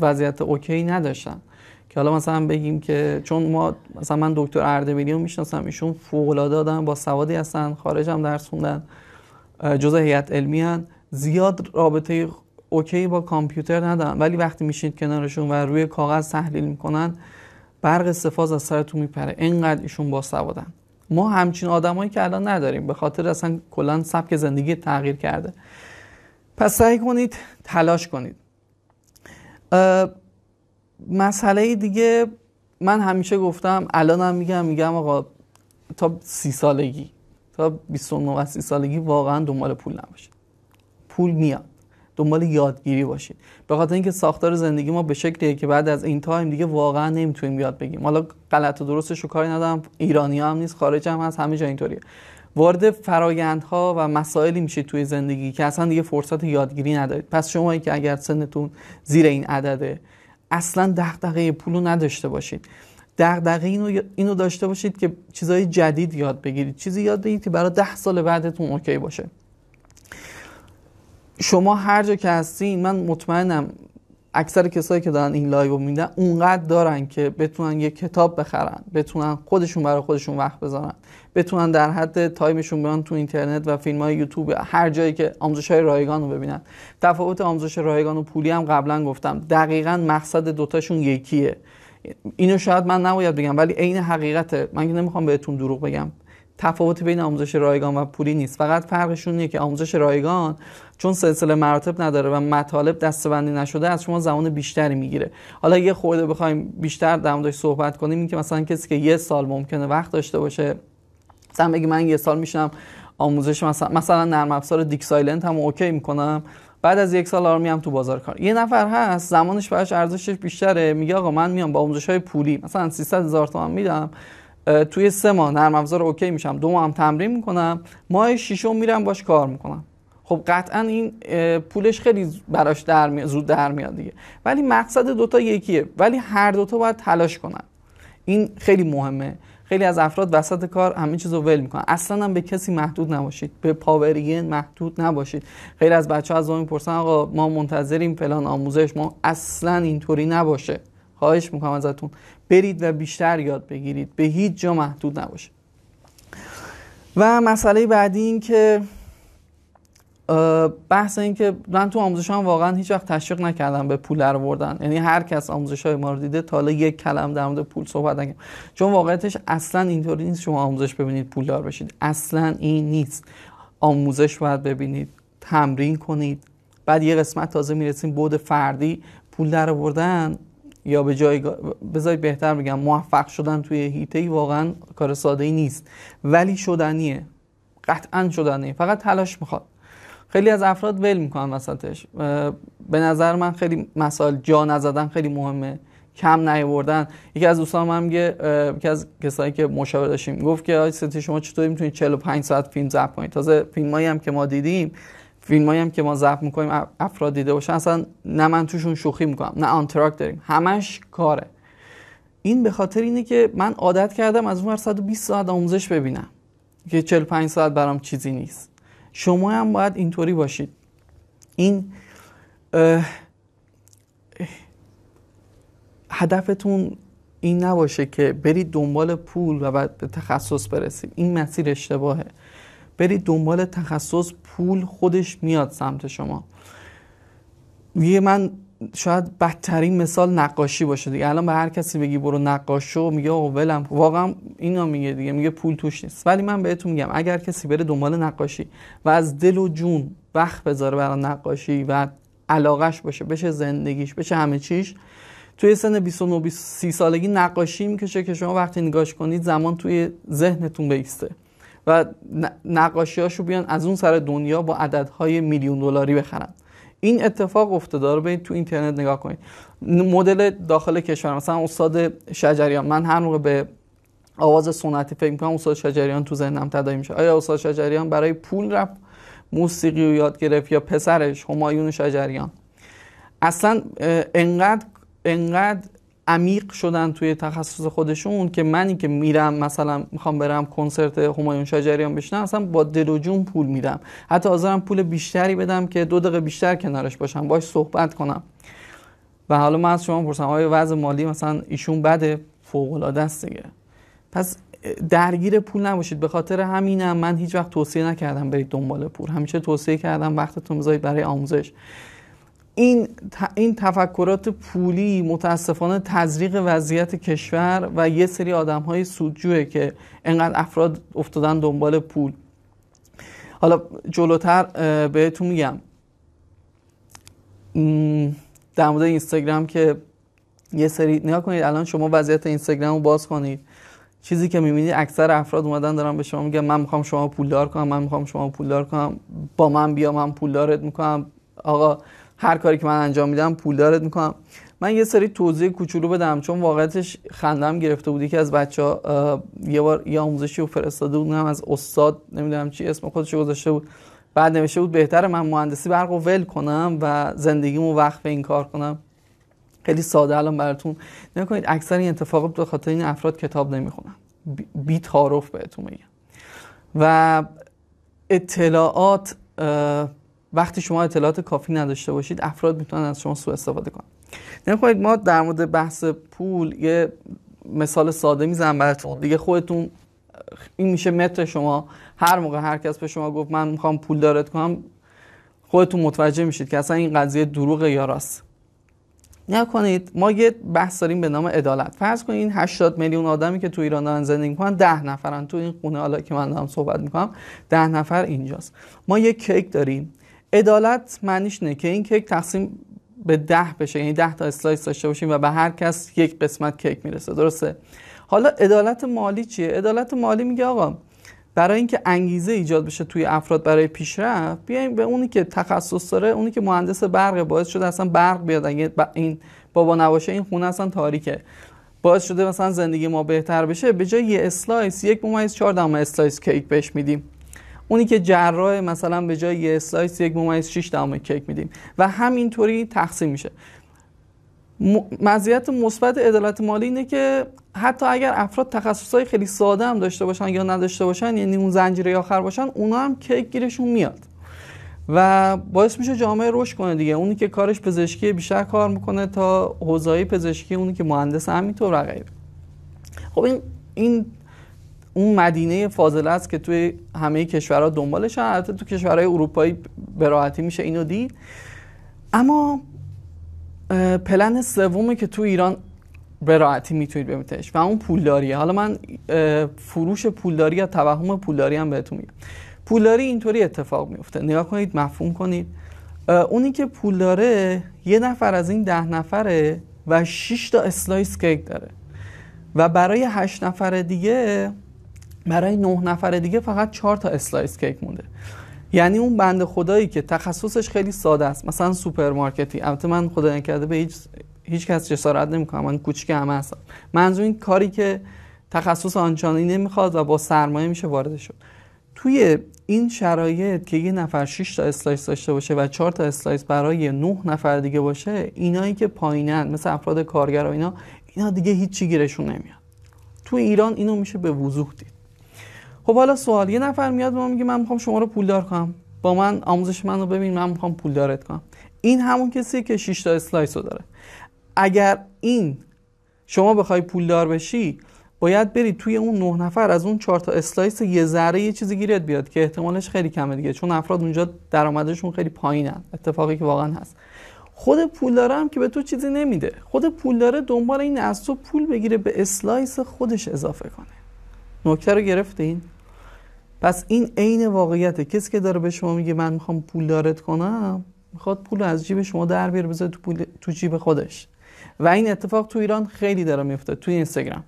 وضعیت okay نداشتن. که حالا مثلا بگیم که چون ما مثلا من دکتر اردبیلی رو می‌شناسم ایشون فوق العاده آدم با سوادی هستن خارج هم درس خوندن. جزء هیئت علمی هن. زیاد رابطه okay با کامپیوتر ندارن. ولی وقتی میشینید کنارشون و روی کاغذ تحلیل می‌کنن برق سه فاز از سرتون میپره. اینقدر ایشون با سوادن ما همچین آدمایی که الان نداریم. به خاطر اصلا کلا سبک زندگی تغییر کرده. پس سعی کنید تلاش کنید. مسئله دیگه من همیشه گفتم الانم میگم میگم آقا تا سی سالگی. تا 29 سی سالگی واقعا دنبال پول نباشید پول میاد. دنبال یادگیری باشید به خاطر اینکه ساختار زندگی ما به شکلیه که بعد از این time دیگه واقعا نمی‌تونیم یاد بگیم حالا غلط و درستش رو کاری ندارم. ایرانی هم نیست خارج هم هست همه جا اینطوریه. وارد فرایندها و مسائلی میشید توی زندگی که اصلا دیگه فرصت یادگیری ندارید. پس شمایی که اگر سنتون زیر این عدده اصلا دغدغه پولو نداشته باشید. دغدغه اینو اینو داشته باشید که چیزای جدید یاد بگیرید. چیزی یاد بگیرید که برای ده سال بعدتون okay باشه. شما هر جا که هستین من مطمئنم اکثر کسایی که دارن این live می‌بینن اونقدر دارن که بتونن یه کتاب بخرن بتونن خودشون برای خودشون وقت بذارن بتونن در حد تایمشون بیان تو اینترنت و فیلم های یوتیوب هر جایی که آموزش های رایگان رو ببینن. تفاوت آموزش رایگان و پولی هم قبلا گفتم. دقیقا مقصد دوتاشون یکیه. اینو شاید من نباید بگم ولی عین حقیقته من که نمی‌خوام بهتون دروغ بگم تفاوت بین آموزش رایگان و پولی نیست. فقط فرقشون اینه که آموزش رایگان چون سلسله مراتب نداره و مطالب دستبندی نشده از شما زمان بیشتری می‌گیره. حالا یه خورده بخوایم بیشتر در موردش صحبت کنیم این که مثلا کسی که یه سال ممکنه وقت داشته باشه مثلا بگی من یه سال میشینم آموزش مثلا مثلا نرم افزار DIgSILENT هم okay می‌کنم. بعد از یک سال آره میام تو بازار کار. یه نفر هست زمانش براش ارزشش بیشتره میگه آقا من میام با آموزش های پولی مثلا 300 هزار تومان میدم توی سه ماه نرم افزار okay میشم دو ماه هم تمرین می‌کنم ماه ششم میرم باش کار می‌کنم. خب قطعا این پولش خیلی براش در میاد زود در میاد دیگه. ولی مقصد دوتا یکیه. ولی هر دوتا باید تلاش کنن. این خیلی مهمه. خیلی از افراد وسط کار همه چیز رو ول می‌کنن. اصلا هم به کسی محدود نباشید. به پاورین محدود نباشید. خیلی از بچه از می‌پرسن آقا ما منتظریم فلان آموزش. ما اصلا اینطوری نباشه. خواهش می‌کنم ازتون. برید و بیشتر یاد بگیرید. به هیچ جا محدود نباشید. و مسئله بعدی این که بحث این که من تو آموزش هم واقعا هیچ وقت تشویق نکردم به پول در بردن یعنی هر کس آموزش های ما رو دیده تا حالا یک کلم در مورد پول صحبت نکنم چون واقعیتش اصلا اینطوری نیست شما آموزش ببینید پولدار بشید. اصلا این نیست. آموزش باید ببینید تمرین کنید. بعد یه قسمت تازه می‌رسیم بود فردی پول در بردن یا به جای بذارید بهتر بگم موفق شدن توی هیته واقعا کار ساده ای نیست. ولی شدنیه. قطعا شدنیه. فقط تلاش می‌خواد. خیلی از افراد ول می‌کنن وسطش. به نظر من خیلی مسائل جا نزدن خیلی مهمه. کم نیاوردن. یکی از دوستان من میگه یکی از کسایی که مشاور داشتیم گفت که آی ستی شما چطوری می‌تونید 45 ساعت فیلم ضبط کنید؟ تازه فیلمایی هم که ما دیدیم فیلم هم که ما ضبط می‌کنیم افراد دیده باشن اصلا نه من توشون شوخی می‌کنم نه آنتراک داریم. همش کاره. این به خاطر اینه که من عادت کردم از اون 120 ساعت آموزش ببینم که 45 ساعت برام چیزی نیست. شما هم باید اینطوری باشید. این هدفتون این نباشه که برید دنبال پول و بعد به تخصص برسید. این مسیر اشتباهه. برید دنبال تخصص پول خودش میاد سمت شما. یه من شاید بدترین مثال نقاشی باشه دیگه. الان به هر کسی بگی برو نقاش شو میگه آقا ولم واقعا اینا میگه دیگه میگه پول توش نیست. ولی من بهتون میگم اگر کسی بره دنبال نقاشی و از دل و جون وقت بذاره برای نقاشی و علاقش باشه بشه زندگیش بشه همه چیش توی سن 29 30 سالگی نقاشی می‌کشه که شما وقتی نگاش کنید زمان توی ذهنتون بیسته. و نقاشی هاشو بیان از اون سر دنیا با عددهای میلیون دلاری بخرن. این اتفاق افتاده. رو برید تو اینترنت نگاه کنید. مدل داخل کشور مثلا استاد شجریان. من هر موقع به آواز سنتی فکر می‌کنم استاد شجریان تو ذهنم تداعی میشه. آیا استاد شجریان برای پول رفت موسیقی رو یاد گرفت یا پسرش همایون شجریان؟ اصلا انقدر انقدر عمیق شدن توی تخصص خودشون که منی که میرم مثلا می‌خوام برم کنسرت همایون شجریان بشنم اصلا با دل و جون پول میدم حتی حاضرم پول بیشتری بدم که دو دقیقه بیشتر کنارش باشم باش صحبت کنم. و حالا من از شما پرسم آیا وضع مالی مثلا ایشون بده؟ فوق العاده است دیگه. پس درگیر پول نباشید. به خاطر همینم من هیچ وقت توصیه نکردم برید دنبال پول. همیشه توصیه کردم وقتتون بذارید برای آموزش. این این تفکرات پولی متاسفانه تزریق وضعیت کشور و یه سری آدم های سودجوه که انقدر افراد افتادن دنبال پول. حالا جلوتر بهتون میگم. در مورد اینستاگرام که یه سری نگاه کنید الان شما وضعیت اینستاگرام رو باز کنید. چیزی که می‌بینید اکثر افراد اومدن دارن به شما میگن من می‌خوام شما پولدار کنم من می‌خوام شما پولدار کنم با من بیا من پولدارت می‌کنم. آقا هر کاری که من انجام میدم پولدارت می‌کنم. من یه سری توضیح کوچولو بدم چون واقعیتش خندم گرفته بود که از بچه ها یه بار یه آموزشی رو فرستاده بود از استاد نمی‌دونم چی اسم خودش گذاشته بود. بعد نوشته بود بهتره من مهندسی برق و ول کنم و زندگیمو وقف این کار کنم. خیلی ساده الان براتون نکنید اکثر این اتفاقات به خاطر این افراد کتاب نمی‌خونن. بی تعارف بهتون میگم. و اطلاعات وقتی شما اطلاعات کافی نداشته باشید افراد می‌تونن از شما سوء استفاده کنن. نکنید ما در مورد بحث پول یه مثال ساده می‌زنم براتون. دیگه خودتون این میشه متر شما. هر موقع هر کس به شما گفت من می‌خوام پول دارت کنم خودتون متوجه میشید که اصلا این قضیه دروغ یا راست. نکنید. ما یه بحث داریم به نام عدالت. فرض کنید این 80 میلیون آدمی که تو ایران دارن زندگی می‌کنن 10 نفرن. تو این خونه حالا که من دارم صحبت می‌کنم 10 نفر اینجاست. ما یه کیک داریم. عدالت معنیش نه که این کیک تقسیم به ده بشه یعنی ده تا slice داشته باشیم و به هر کس یک قسمت کیک می‌رسه درسته؟ حالا عدالت مالی چیه؟ عدالت مالی میگه آقا برای اینکه انگیزه ایجاد بشه توی افراد برای پیشرفت بیایم به اونی که تخصص داره اونی که مهندس برق باعث شده اصلا برق بیاد. اگه این بابا نباشه این خونه اصلا تاریکه. باعث شده مثلا زندگی ما بهتر بشه به جای یه slice یک ممیز چهار دهم slice کیک بهش میدیم. اونی که جراح مثلا به جای یه slice یک ممیز 6 دهم کیک میدیم. و همینطوری تقسیم میشه. مزیت مثبت عدالت مالی اینه که حتی اگر افراد تخصصهای خیلی ساده هم داشته باشن یا نداشته باشن یعنی اون زنجیره آخر باشن اونا هم کیک گیرشون میاد. و باعث میشه جامعه رشد کنه دیگه. اونی که کارش پزشکی بیشتر کار می‌کنه تا حوزه پزشکی اونی که مهندس همینطور و غیره. خب این این اون مدینه فاضله است که توی همه کشورها دنبالش البته تو کشورهای اروپایی به راحتی میشه اینو دید. اما پلن سومی که تو ایران به راحتی می‌تونید ببینیدش و اون پولداریه. حالا من فروش پولداری یا توهم پولداری هم بهتون میگم. پولداری اینطوری اتفاق میفته. نگاه کنید مفهوم کنید. اونی که پول داره یه نفر از این ده نفره و 6 تا slice کیک داره. و برای هشت نفر دیگه برای نه نفر دیگه فقط چهار تا slice کیک مونده. یعنی اون بنده خدایی که تخصصش خیلی ساده است. مثلا سوپرمارکتی. البته من خدا نکرده به هیچ هیچ کس جسارت نمی‌کنم. من کوچیک همه هستم. منظور این کاری که تخصص آنچنانی نمی‌خواد و با سرمایه میشه وارد شد. توی این شرایط که یه نفر 6 تا slice داشته باشه و 4 تا slice برای 9 نفر دیگه باشه اینایی که پایینن مثل افراد کارگر و اینا اینا دیگه هیچی گیرشون نمیاد. تو ایران اینو میشه به وضوح دید. خب حالا سوال یه نفر میاد ما میگه من می‌خوام شما رو پولدار کنم. با من آموزش منو ببین من می‌خوام پولدارت کنم. این همون کسی که 6 تا slice رو داره. اگر این شما بخوای پولدار بشی باید برید توی اون نه نفر از اون چهار تا slice یه ذره یه چیزی گیرت بیاد که احتمالش خیلی کمه دیگه چون افراد اونجا درآمدشون خیلی پایینن. اتفاقی که واقعا هست. خود پولدار هم که به تو چیزی نمیده. خود پولداره دنبال این از تو پول بگیره به slice خودش اضافه کنه. نکته رو گرفتین؟ پس این عین واقعیته. کسی که داره به شما میگه من می‌خوام پول دارت کنم می‌خواد پول از جیب شما در بیاره بذاره تو, پول... تو جیب خودش. و این اتفاق تو ایران خیلی داره میفته توی اینستاگرام.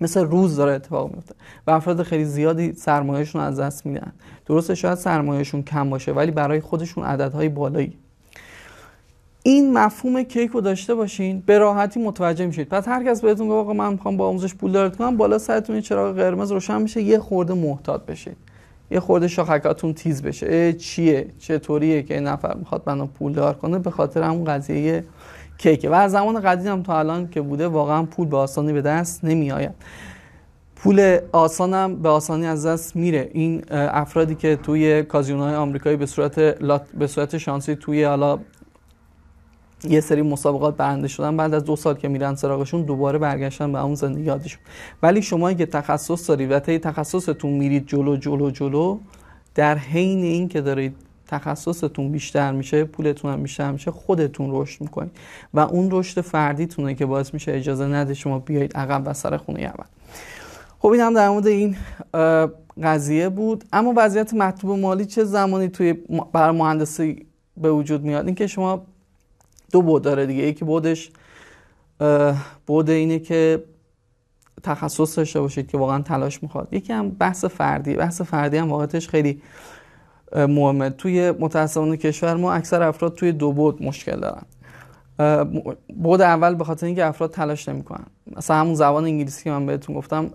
مثل روز داره اتفاق میفته. و افراد خیلی زیادی سرمایهشون از دست میدن. درسته شاید سرمایهشون کم باشه ولی برای خودشون عددهای بالایی. این مفهوم کیک رو داشته باشین به راحتی متوجه میشید. پس هر کس بهتون گفت آقا من می‌خوام با آموزش پول دارت کنم بالا سرتون چراغ قرمز روشن میشه یه خورده محتاط بشید یه خورده شاخکاتون تیز بشه. چیه؟ چطوریه که این نفر می‌خواد منو پول دار کنه؟ به خاطر همون قضیه کیکه. و از زمان قدیم تا الان که بوده واقعا پول به آسانی به دست نمیآید. پول آسانم به آسانی از دست میره. این افرادی که توی کازینوهای آمریکایی به صورت به صورت شانسی توی حالا یه سری مسابقات برنده شدن. بعد از دو سال که میرن سراغشون دوباره برگشتن به اون زندگی یادشون. ولی شما که تخصص دارید و طی تخصصتون میرید جلو جلو جلو در حین این که دارید تخصصتون بیشتر میشه پولتون هم بیشتر میشه خودتون رشد می‌کنید. و اون رشد فردیتونه که باعث میشه اجازه نده شما بیایید عقب و سر خونه اول خب این هم در مورد این قضیه بود. اما وضعیت مطلوب مالی چه زمانی توی بر مهندسی به وجود میاد؟ اینکه شما دو بود داره دیگه. یکی بودش بود اینه که تخصص داشته باشید که واقعا تلاش می‌خواد. یکی هم بحث فردی. بحث فردی هم واقعتش خیلی مهمه. توی متاسفانه کشور ما اکثر افراد توی دو بود مشکل دارن. بود اول به خاطر اینکه افراد تلاش نمی‌کنن. مثلا همون زبان انگلیسی که من بهتون گفتم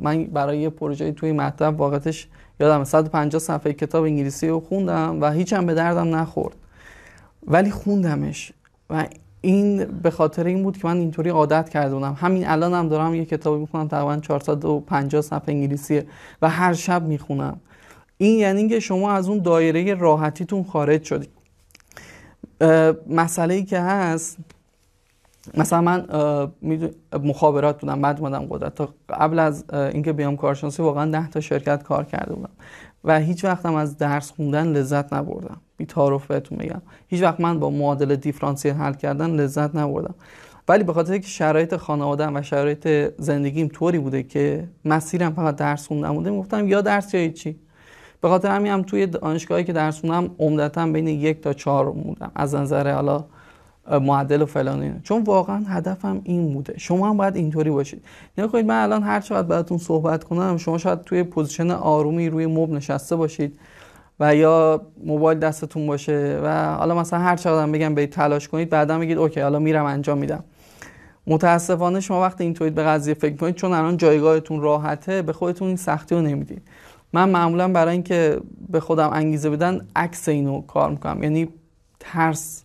من برای یه پروژه توی مطلب واقعتش یادم 150 صفحه کتاب انگلیسی رو خوندم و هیچم به دردم نخورد. ولی خوندمش. و این به خاطر این بود که من اینطوری عادت کرده بودم همین الان هم دارم یه کتابی می‌خونم تقریبا 450 صفحه انگلیسیه و هر شب می‌خونم. این یعنی که شما از اون دایره راحتیتون خارج شدید مسئله ای که هست مثلا من مخابرات بودم بعد اومدم قدرت تا قبل از اینکه بیام کارشناسی واقعا ده تا شرکت کار کرده بودم. و هیچ وقتم از درس خوندن لذت نبردم. بی تعارف بهتون میگم. هیچ وقت من با معادله دیفرانسیل حل کردن لذت نبردم. ولی به خاطر که شرایط خانواده و شرایط زندگیم طوری بوده که مسیرم فقط درس خوندن بوده گفتم یا درس یا چی به خاطر همین هم توی دانشگاهی که درس خوندم عمدتا بین یک تا چهار بودم از نظر حالا معدل و فلان اینه چون واقعا هدفم این بوده. شما هم باید اینطوری باشید. نگاه کنید من الان هر چقدر براتون صحبت کنم شما شاید توی position آرومی روی مبل نشسته باشید و یا موبایل دستتون باشه و حالا مثلا هر چقدر بگم به تلاش کنید بعدا بگید OK حالا میرم انجام میدم. متاسفانه شما وقتی اینطوری به قضیه فکر کنید چون الان جایگاهتون راحته به خودتون این سختی رو نمی‌دید. من معمولا برای اینکه به خودم انگیزه بدم عکس اینو کار می‌کنم. یعنی ترس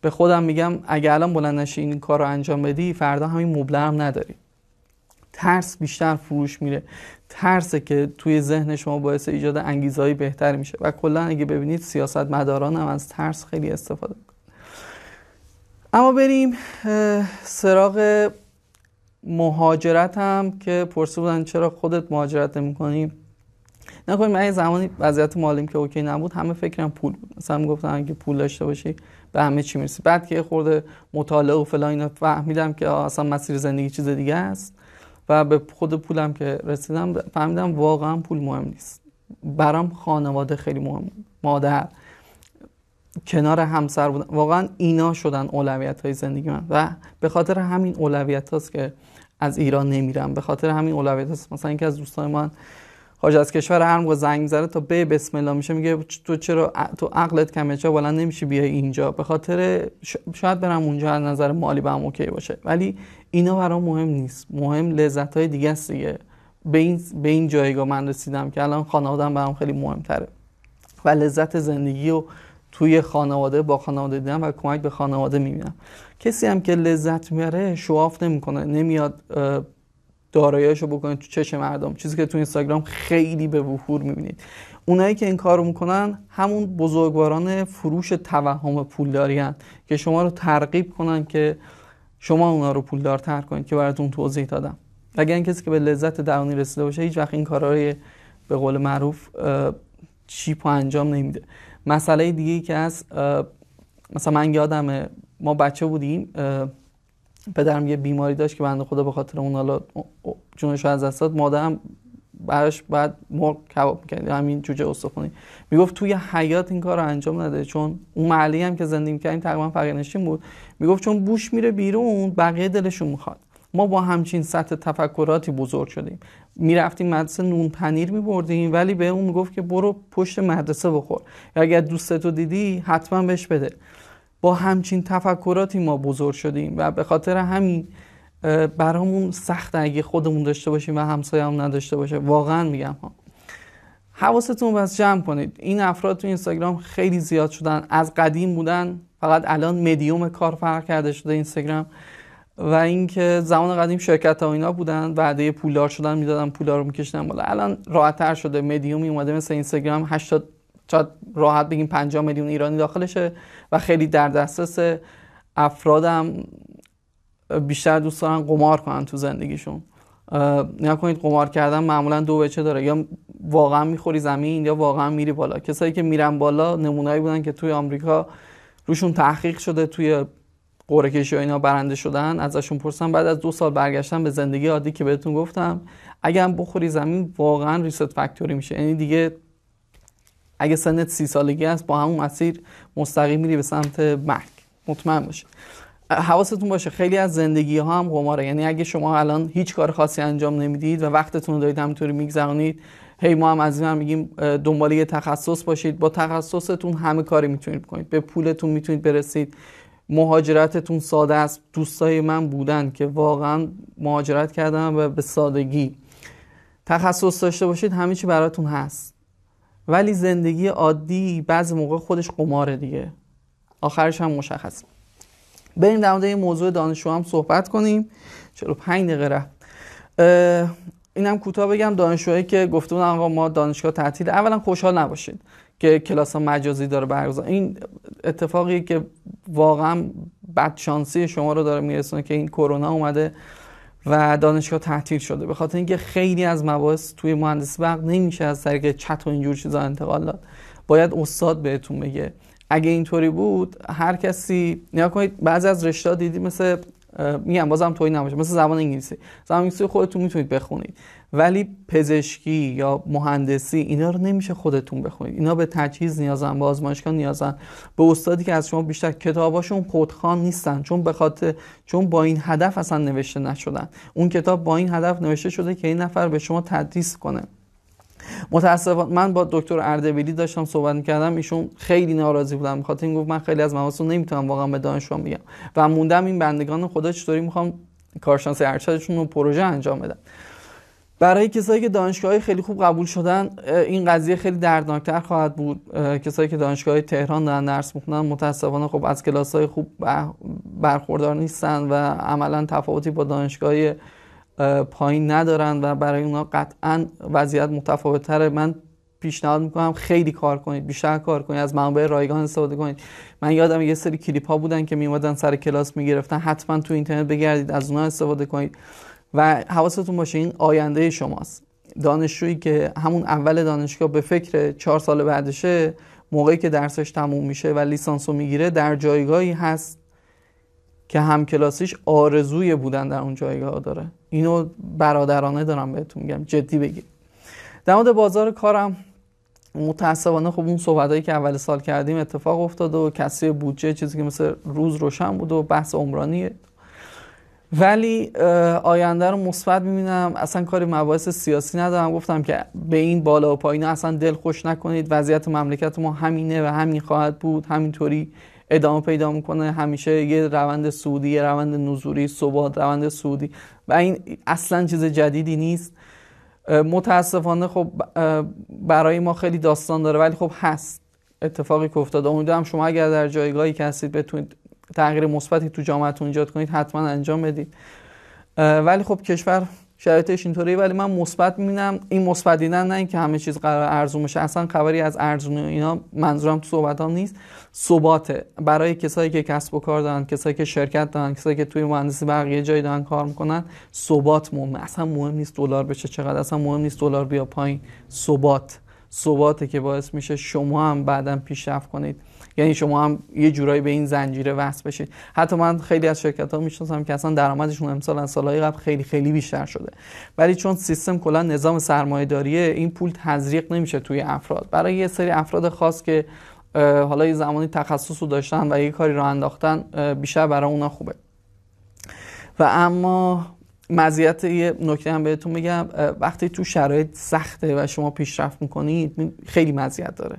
به خودم میگم اگه الان بلند نشی این کار رو انجام بدی فردا همین مبله هم نداری. ترس بیشتر فروش میره. ترسه که توی ذهن شما باعث ایجاد انگیزهای بهتر میشه. و کلا اگه ببینید سیاست مداران هم از ترس خیلی استفاده می‌کنن. اما بریم سراغ مهاجرت هم که پرسه بودن چرا خودت مهاجرت نمی‌کنی؟ نکنیم من زمانی وضعیت مالیم که اوکی نبود همه فکرم پول بود. مثلا گفتم اگه پول داشته باشی به همه چی می‌رسی بعد که خورده مطالعه و فلان اینا فهمیدم که اصلا مسیر زندگی چیز دیگه است و به خود پولم که رسیدم فهمیدم واقعا پول مهم نیست. برام خانواده خیلی مهم. مادر کنار همسر بودن. واقعا اینا شدن اولویت های زندگی من. و به خاطر همین اولویت هاست که از ایران نمیرم. به خاطر همین اولویت هاست. مثلا اینکه از دوستان من خارج از کشور هر موقع زنگ زره تا به بسم الله میشه میگه تو چرا تو عقلت کمه؟ چرا بلند نمیشه بیای اینجا. به خاطر شاید برم اونجا از نظر مالی به هم اوکی باشه. ولی اینا برام مهم نیست. مهم لذت های دیگه است دیگه. به این, به این جایگاه من رسیدم که الان خانوادم برام خیلی مهمتره. و لذت زندگی و توی خانواده با خانواده دیدم و کمک به خانواده می‌بینم. کسی هم که لذت میاره شواف نمی‌کنه. نمیاد داراییشو بکنه تو چش مردم. چیزی که تو اینستاگرام خیلی به وفور می‌بینید. اونایی که این کارو می‌کنن همون بزرگواران فروش توهم پولداری که شما رو ترغیب کنن که شما اونا رو پولدارتر کنید که براتون توضیح دادم. اگر این کسی که به لذت درونی رسیده باشه هیچ وقت این کارا به قول معروف چیپ انجام نمیده. مسئله دیگه که از مثلا من یادم ما بچه بودیم پدرم یه بیماری داشت که بنده خدا به خاطر اون حالا جونش از دست داد. مادرم براش بعد مرغ کباب می‌کرد. همین جوجه استخونی. می‌گفت توی حیات این کار انجام نده. چون اون محلی هم که زندگی می‌کردیم تقریبا فقیر بود. می‌گفت چون بوش میره بیرون بقیه دلشون می‌خواد. ما با همچین سطح تفکراتی بزرگ شدیم. می‌رفتیم مدرسه نون پنیر میبردیم ولی به اون می‌گفت که برو پشت مدرسه بخور. یا اگر دوستتو دیدی حتما بهش بده. با همچین تفکراتی ما بزرگ شدیم و به خاطر همین برامون سخت اگه خودمون داشته باشیم و همسایه هم نداشته باشه. واقعا میگم ها. حواستون بس جمع کنید. این افراد تو اینستاگرام خیلی زیاد شدن. از قدیم بودن. فقط الان مدیوم کار فرق کرده شده اینستاگرام. و اینکه زمان قدیم شرکت ها اینا بودن وعده پولدار شدن می‌دادن پولا رو میکشیدن بالا. الان راحتتر شده. مدیومی اومده مثل اینستاگرام 80 شاید راحت بگیم 50 میلیون ایرانی داخلشه و خیلی در دسترس افرادم بیشتر دوست دارن قمار کنن تو زندگیشون. نیا کنید قمار کردن معمولا دو بچه داره. یا واقعا می‌خوری زمین یا واقعا میری بالا. کسایی که میرن بالا نمونایی بودن که توی آمریکا روشون تحقیق شده توی قرعه کشی اینا برنده شدن ازشون پرسن بعد از دو سال برگشتن به زندگی عادی که بهتون گفتم هم بخوری زمین واقعا ریست فکتوری میشه. یعنی دیگه اگه سنت سی سالگی است با همون مسیر مستقیم میری به سمت مرگ. مطمئن باشه حواستون باشه خیلی از زندگی ها هم قماره. یعنی اگه شما الان هیچ کار خاصی انجام نمی‌دید و وقتتون رو دارید همینطوری میگذرونید هی ما هم از این هم میگیم دنبال یه تخصص باشید. با تخصصتون همه کاری می‌تونید کنید به پولتون می‌تونید برسید. مهاجرتتون ساده است. دوستای من بودن که واقعا مهاجرت کردن و به سادگی. تخصص داشته باشید همه چی براتون هست. ولی زندگی عادی بعضی موقع خودش قماره دیگه. آخرش هم مشخص. بریم در مورد این موضوع دانشجو هم صحبت کنیم. 45 دقیقه رفت. اینم کوتاه بگم دانشجوهایی که گفته بودن آقا ما دانشگاه تعطیل اولا خوشحال نباشید که کلاس مجازی داره برگزار. این اتفاقی که واقعا بدشانسی شما رو داره میرسونه که این کرونا اومده. و دانشگاه تعطیل شده. به خاطر اینکه خیلی از مباحث توی مهندسی برق نمیشه از طریق چت و اینجور چیزا انتقال داد. باید استاد بهتون بگه. اگه اینطوری بود هر کسی نیا کنید بعضی از رشته دیدی مثل میگم بازم توی نباشه. مثل زبان انگلیسی. زبان انگلیسی خودتون می‌تونید بخونید. ولی پزشکی یا مهندسی اینا رو نمیشه خودتون بخونید. اینا به تجهیز نیازن به آزمایشگاه نیازن. به استادی که از شما بیشتر کتاباشون خودخوان نیستن. چون به خاطر چون با این هدف اصلا نوشته نشدن. اون کتاب با این هدف نوشته شده که این نفر به شما تدریس کنه. متاسفانه من با دکتر اردبیلی داشتم صحبت می‌کردم ایشون خیلی ناراضی بودم بخاطر این گفت من خیلی از مباحث نمی‌تونم واقعا به دانشجوام بگم. و موندم این بندگان خدا چطوری می‌خوام کارشناسی ارشدشون رو پروژه انجام بدم برای کسایی که دانشگاه خیلی خوب قبول شدن این قضیه خیلی دردناکتر خواهد بود. کسایی که دانشگاه تهران دارن درس می‌خونن متاسفانه خب از کلاس های خوب برخوردار نیستن و عملا تفاوتی با دانشگاه پایین ندارن و برای اونا قطعا وضعیت متفاوت تره من پیشنهاد می‌کنم خیلی کار کنید بیشتر کار کنید از منابع رایگان استفاده کنید. من یادم یه سری کلیپ ها بودن که میومدن سر کلاس می‌گرفتن. حتما تو اینترنت بگردید از اونها استفاده کنید. و حواستون باشه این آینده شماست. دانشجویی که همون اول دانشگاه به فکر چهار سال بعدشه موقعی که درسش تموم میشه و لیسانسو می‌گیره در جایگاهی هست که همکلاسیش آرزوی بودن در اون جایگاه داره. اینو برادرانه دارم بهتون میگم جدی بگیر در مورد بازار کارم متاسفانه خب اون صحبتایی که اول سال کردیم اتفاق افتاد و کسی بودجه چیزی که مثل روز روشن بود و بحث عمرانیه. ولی آینده رو مثبت می‌بینم. اصلا کاری مباحث سیاسی ندارم. گفتم که به این بالا و پایین اصلا دل خوش نکنید. وضعیت مملکت ما همینه و همین خواهد بود. همینطوری ادامه پیدا می‌کنه. همیشه یه روند سعودی یه روند نزوری ثبات روند سعودی و این اصلا چیز جدیدی نیست. متاسفانه خب برای ما خیلی داستان داره ولی خب هست. اتفاقی که افتاده. امیدوارم شما اگر در جایگاهی که هستید بتونید تغییر مثبتی تو جامعتون ایجاد کنید حتما انجام بدید. ولی خب کشور شرایطش اینطوری ولی من مثبت می‌بینم. این مثبت دیدن نه اینکه همه چیز قرار ارزون بشه اصلا خبری از ارزون اینا منظورم تو صحبتام نیست. ثباته. برای کسایی که کسب و کار دارن کسایی که شرکت دارن کسایی که توی مهندسی بقیه جای دارن کار می‌کنن ثبات مهمه. اصلا مهم نیست دلار بشه چقدر اصلا مهم نیست دلار بیا پایین. ثبات. ثباته که باعث میشه شما هم بعدا پیشرفت کنید. یعنی شما هم یه جورایی به این زنجیره وصل بشید. حتی من خیلی از شرکت ها می‌شناسم که اصلا درآمدشون امسال از سالهای قبل خیلی خیلی بیشتر شده. ولی چون سیستم کلا نظام سرمایه داریه این پول تزریق نمیشه توی افراد. برای یه سری افراد خاص که حالا یه زمانی تخصص رو داشتن و یه کاری رو انداختن بیشتر برای اونا خوبه. و اما مزیت یه نکته هم بهتون بگم وقتی تو شرایط سخته و شما پیشرفت می‌کنید خیلی مزیت داره.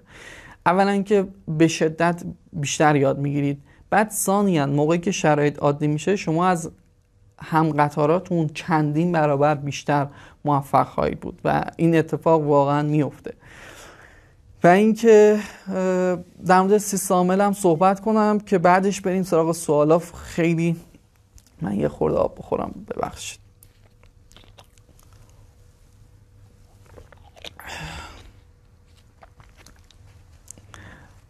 اولا که به شدت بیشتر یاد می‌گیرید. بعد ثانیا موقعی که شرایط عادی میشه شما از هم قطاراتون چندین برابر بیشتر موفق خواهید بود و این اتفاق واقعا میفته و اینکه در مورد سیستم هم صحبت کنم که بعدش بریم سراغ سوالا. خیلی من یه خورده آب بخورم ببخشید.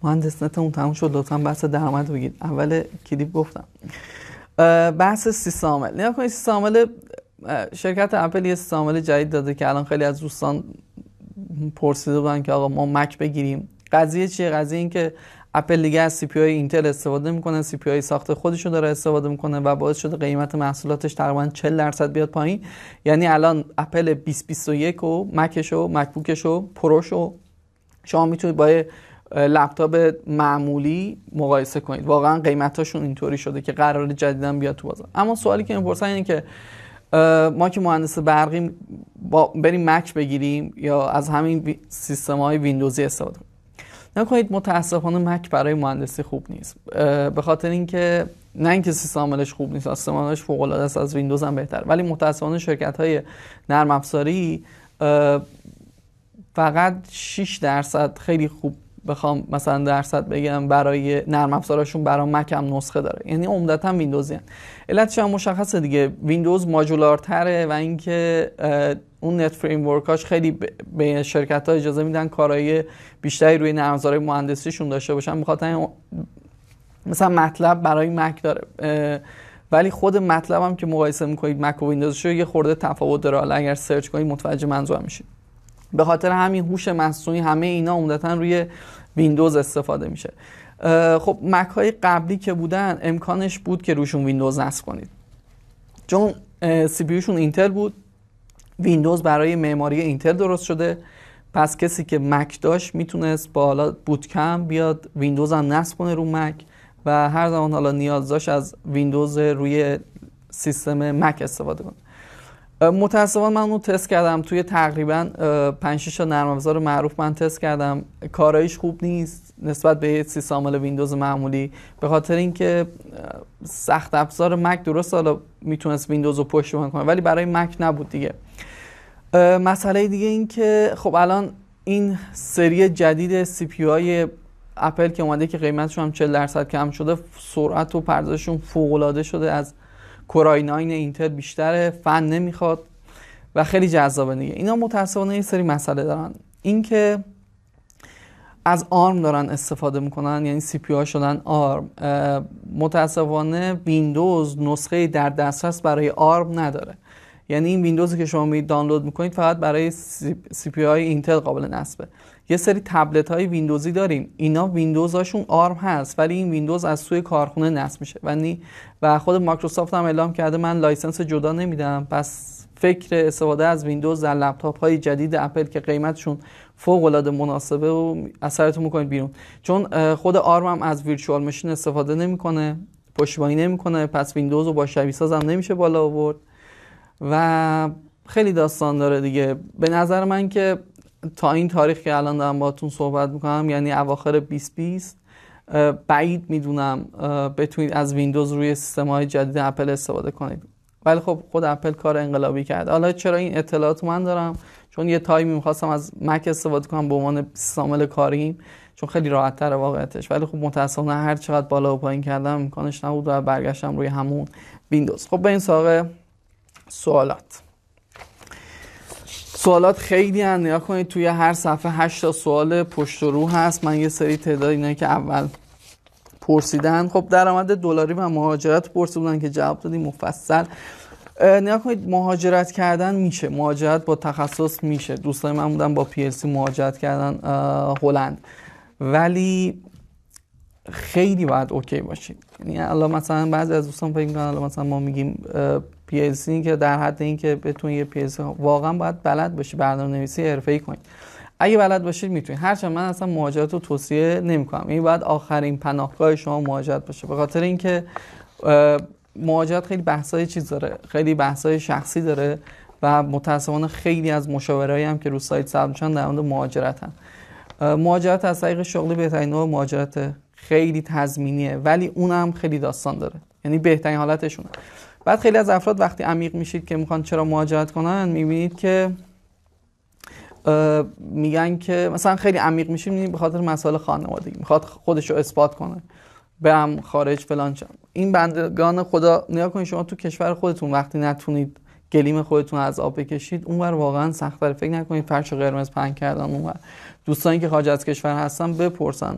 مهندس نتمون تموم شد. لطفا بحث درآمد بگید. اول کلیپ گفتم. بحث سیستم عامل نیا کنید سیستم عامل شرکت اپل یه سیستم عامل جدید داده که الان خیلی از دوستان پرسیده بودن که آقا ما مک بگیریم. قضیه چیه؟ قضیه این که اپل دیگه از CPU اینتل استفاده می‌کنه. CPU ساخت خودشو داره استفاده می‌کنه و باعث شده قیمت محصولاتش تقریبا 40 درصد بیاد پایین. یعنی الان اپل 2021 و مکش و MacBook ش و Pro ش و شما می‌تونید با لپتاپ معمولی مقایسه کنید. واقعا قیمتاشون اینطوری شده که قرار جدیدن بیاد تو بازار. اما سوالی که می‌پرسن اینه که ما که مهندس برقی با بریم مک بگیریم یا از همین سیستم های ویندوزی استفاده کنیم؟ نکنید متاسفانه مک برای مهندسی خوب نیست. به خاطر اینکه نه اینکه سیستم عاملش خوب نیست سیستم عاملش فوق العاده است از ویندوز هم بهتر ولی متاسفانه شرکت های نرم افزاری فقط 6 درصد خیلی خوب بخوام مثلا درصد بگم برای نرم افزارشون برای مک هم نسخه داره. یعنی عمدتا ویندوزی هن. علتش هم مشخصه دیگه. ویندوز ماژولارتره و اینکه اون .NET Framework اش خیلی به شرکت ها اجازه میدن کارهای بیشتری روی نرم افزارهای مهندسیشون داشته باشن. بخاطر مثلا MATLAB برای مک داره. ولی خود MATLAB هم که مقایسه می‌کنید مک و ویندوز یه خورده تفاوت داره. اگر search کنید متوجه منظور میشید. به خاطر همین هوش مصنوعی همه اینا عمدتا روی ویندوز استفاده میشه. خب مک های قبلی که بودن امکانش بود که روشون ویندوز نصب کنید. چون CPU اینتل بود. ویندوز برای معماری اینتل درست شده. پس کسی که مک داشت می‌تونست با حالا Boot Camp بیاد ویندوز هم نصب کنه رو مک و هر زمان حالا نیاز داشت از ویندوز روی سیستم مک استفاده کنه. متاسفانه من اون تست کردم. توی تقریبا 5 6 نرم افزار معروف من تست کردم. کاراییش خوب نیست. نسبت به سیستم ویندوز معمولی. به خاطر اینکه سخت افزار مک درست حالا می‌تونست ویندوز رو پشتیبانی کنه. ولی برای مک نبود دیگه. مسئله دیگه این که خب الان این سری جدید CPU های اپل که اومده که قیمتشون هم 40 درصد کم شده سرعت و پردازششون فوق العاده شده. از Core i9 اینتل بیشتره فن نمی‌خواد و خیلی جذابه دیگه. اینا متاسفانه یه سری مسئله دارن. اینکه از ARM دارن استفاده می‌کنن یعنی CPU شدن ARM. متاسفانه ویندوز نسخه در دسترس برای ARM نداره. یعنی این ویندوزی که شما می دانلود می‌کنید فقط برای CPU های اینتل قابل نصبه. یه سری تبلت های ویندوزی داریم. اینا ویندوزاشون ARM هست ولی این ویندوز از سوی کارخونه نصب میشه. و و خود مایکروسافت هم اعلام کرده من license جدا نمیدم. پس فکر استفاده از ویندوز در لپتاپ های جدید اپل که قیمتشون فوق العاده مناسبه و از سرتون می‌کنید بیرون. چون خود ARM هم از virtual machine استفاده نمی‌کنه پشتیبانی نمی‌کنه پس ویندوز رو با شبیه سازم نمیشه بالا آورد. و خیلی داستان داره دیگه. به نظر من که تا این تاریخ که الان دارم باتون صحبت می‌کنم یعنی اواخر 2020 بعید می‌دونم بتونید از ویندوز روی سیستم های جدید اپل استفاده کنید. ولی خب خود اپل کار انقلابی کرد حالا چرا این اطلاعات من دارم؟ چون یه time ی می‌خواستم از مک استفاده کنم به عنوان سیستم کاریم چون خیلی راحت تر واقعیتش. ولی خب متاسفانه هر چقدر بالا و پایین کردم امکانش نبود و برگشتم روی همون ویندوز. خب بریم سراغ سوالات. سوالات خیلی هن. نگاه کنید توی هر صفحه 8 تا سوال پشت و رو هست. من یه سری تعداد اینایی که اول پرسیدن. خب درآمد دلاری و مهاجرت پرسیدن که جواب دادیم مفصل. نیا کنید مهاجرت کردن میشه. مهاجرت با تخصص میشه. دوستای من بودن با پی مهاجرت کردن هلند. ولی خیلی باید اوکی باشید. یعنی الان مثلا بعضی از دوستان فکر می‌کنن مثلا ما میگیم پی که در حد اینکه بتونید یه پی واقعا باید بلد باشی برنامه نویسی حرفه‌ای کنید اگه بلد باشید می‌تونید هرچند من اصلا مهاجرت رو توصیه نمی‌کنم. این باید آخرین پناهگاه شما مهاجرت باشه. به خاطر اینکه مهاجرت خیلی بحثای چیز داره. خیلی بحثای شخصی داره و متاسفانه خیلی از مشاورایی هم که رو سایت ثبت میشن در مورد مهاجرت هم مهاجرت از طریق شغلی بهترین نوع مهاجرت خیلی تضمینیه. ولی اونم خیلی داستان داره. یعنی بهترین حالتشونه. بعد خیلی از افراد وقتی عمیق میشید که می‌خوان چرا مهاجرت کنن می‌بینید که میگن که مثلا خیلی عمیق میشید به خاطر مسائل خانوادگی می‌خواد خودش رو اثبات کنه. برم خارج فلان این بندگان خدا نیا کنید شما تو کشور خودتون وقتی نتونید گلیم خودتون از آب بکشید. اونور واقعا سخت فکر نکنید فرش قرمز پنگ کردن اونور. دوستانی که خارج از کشور هستن بپرسن.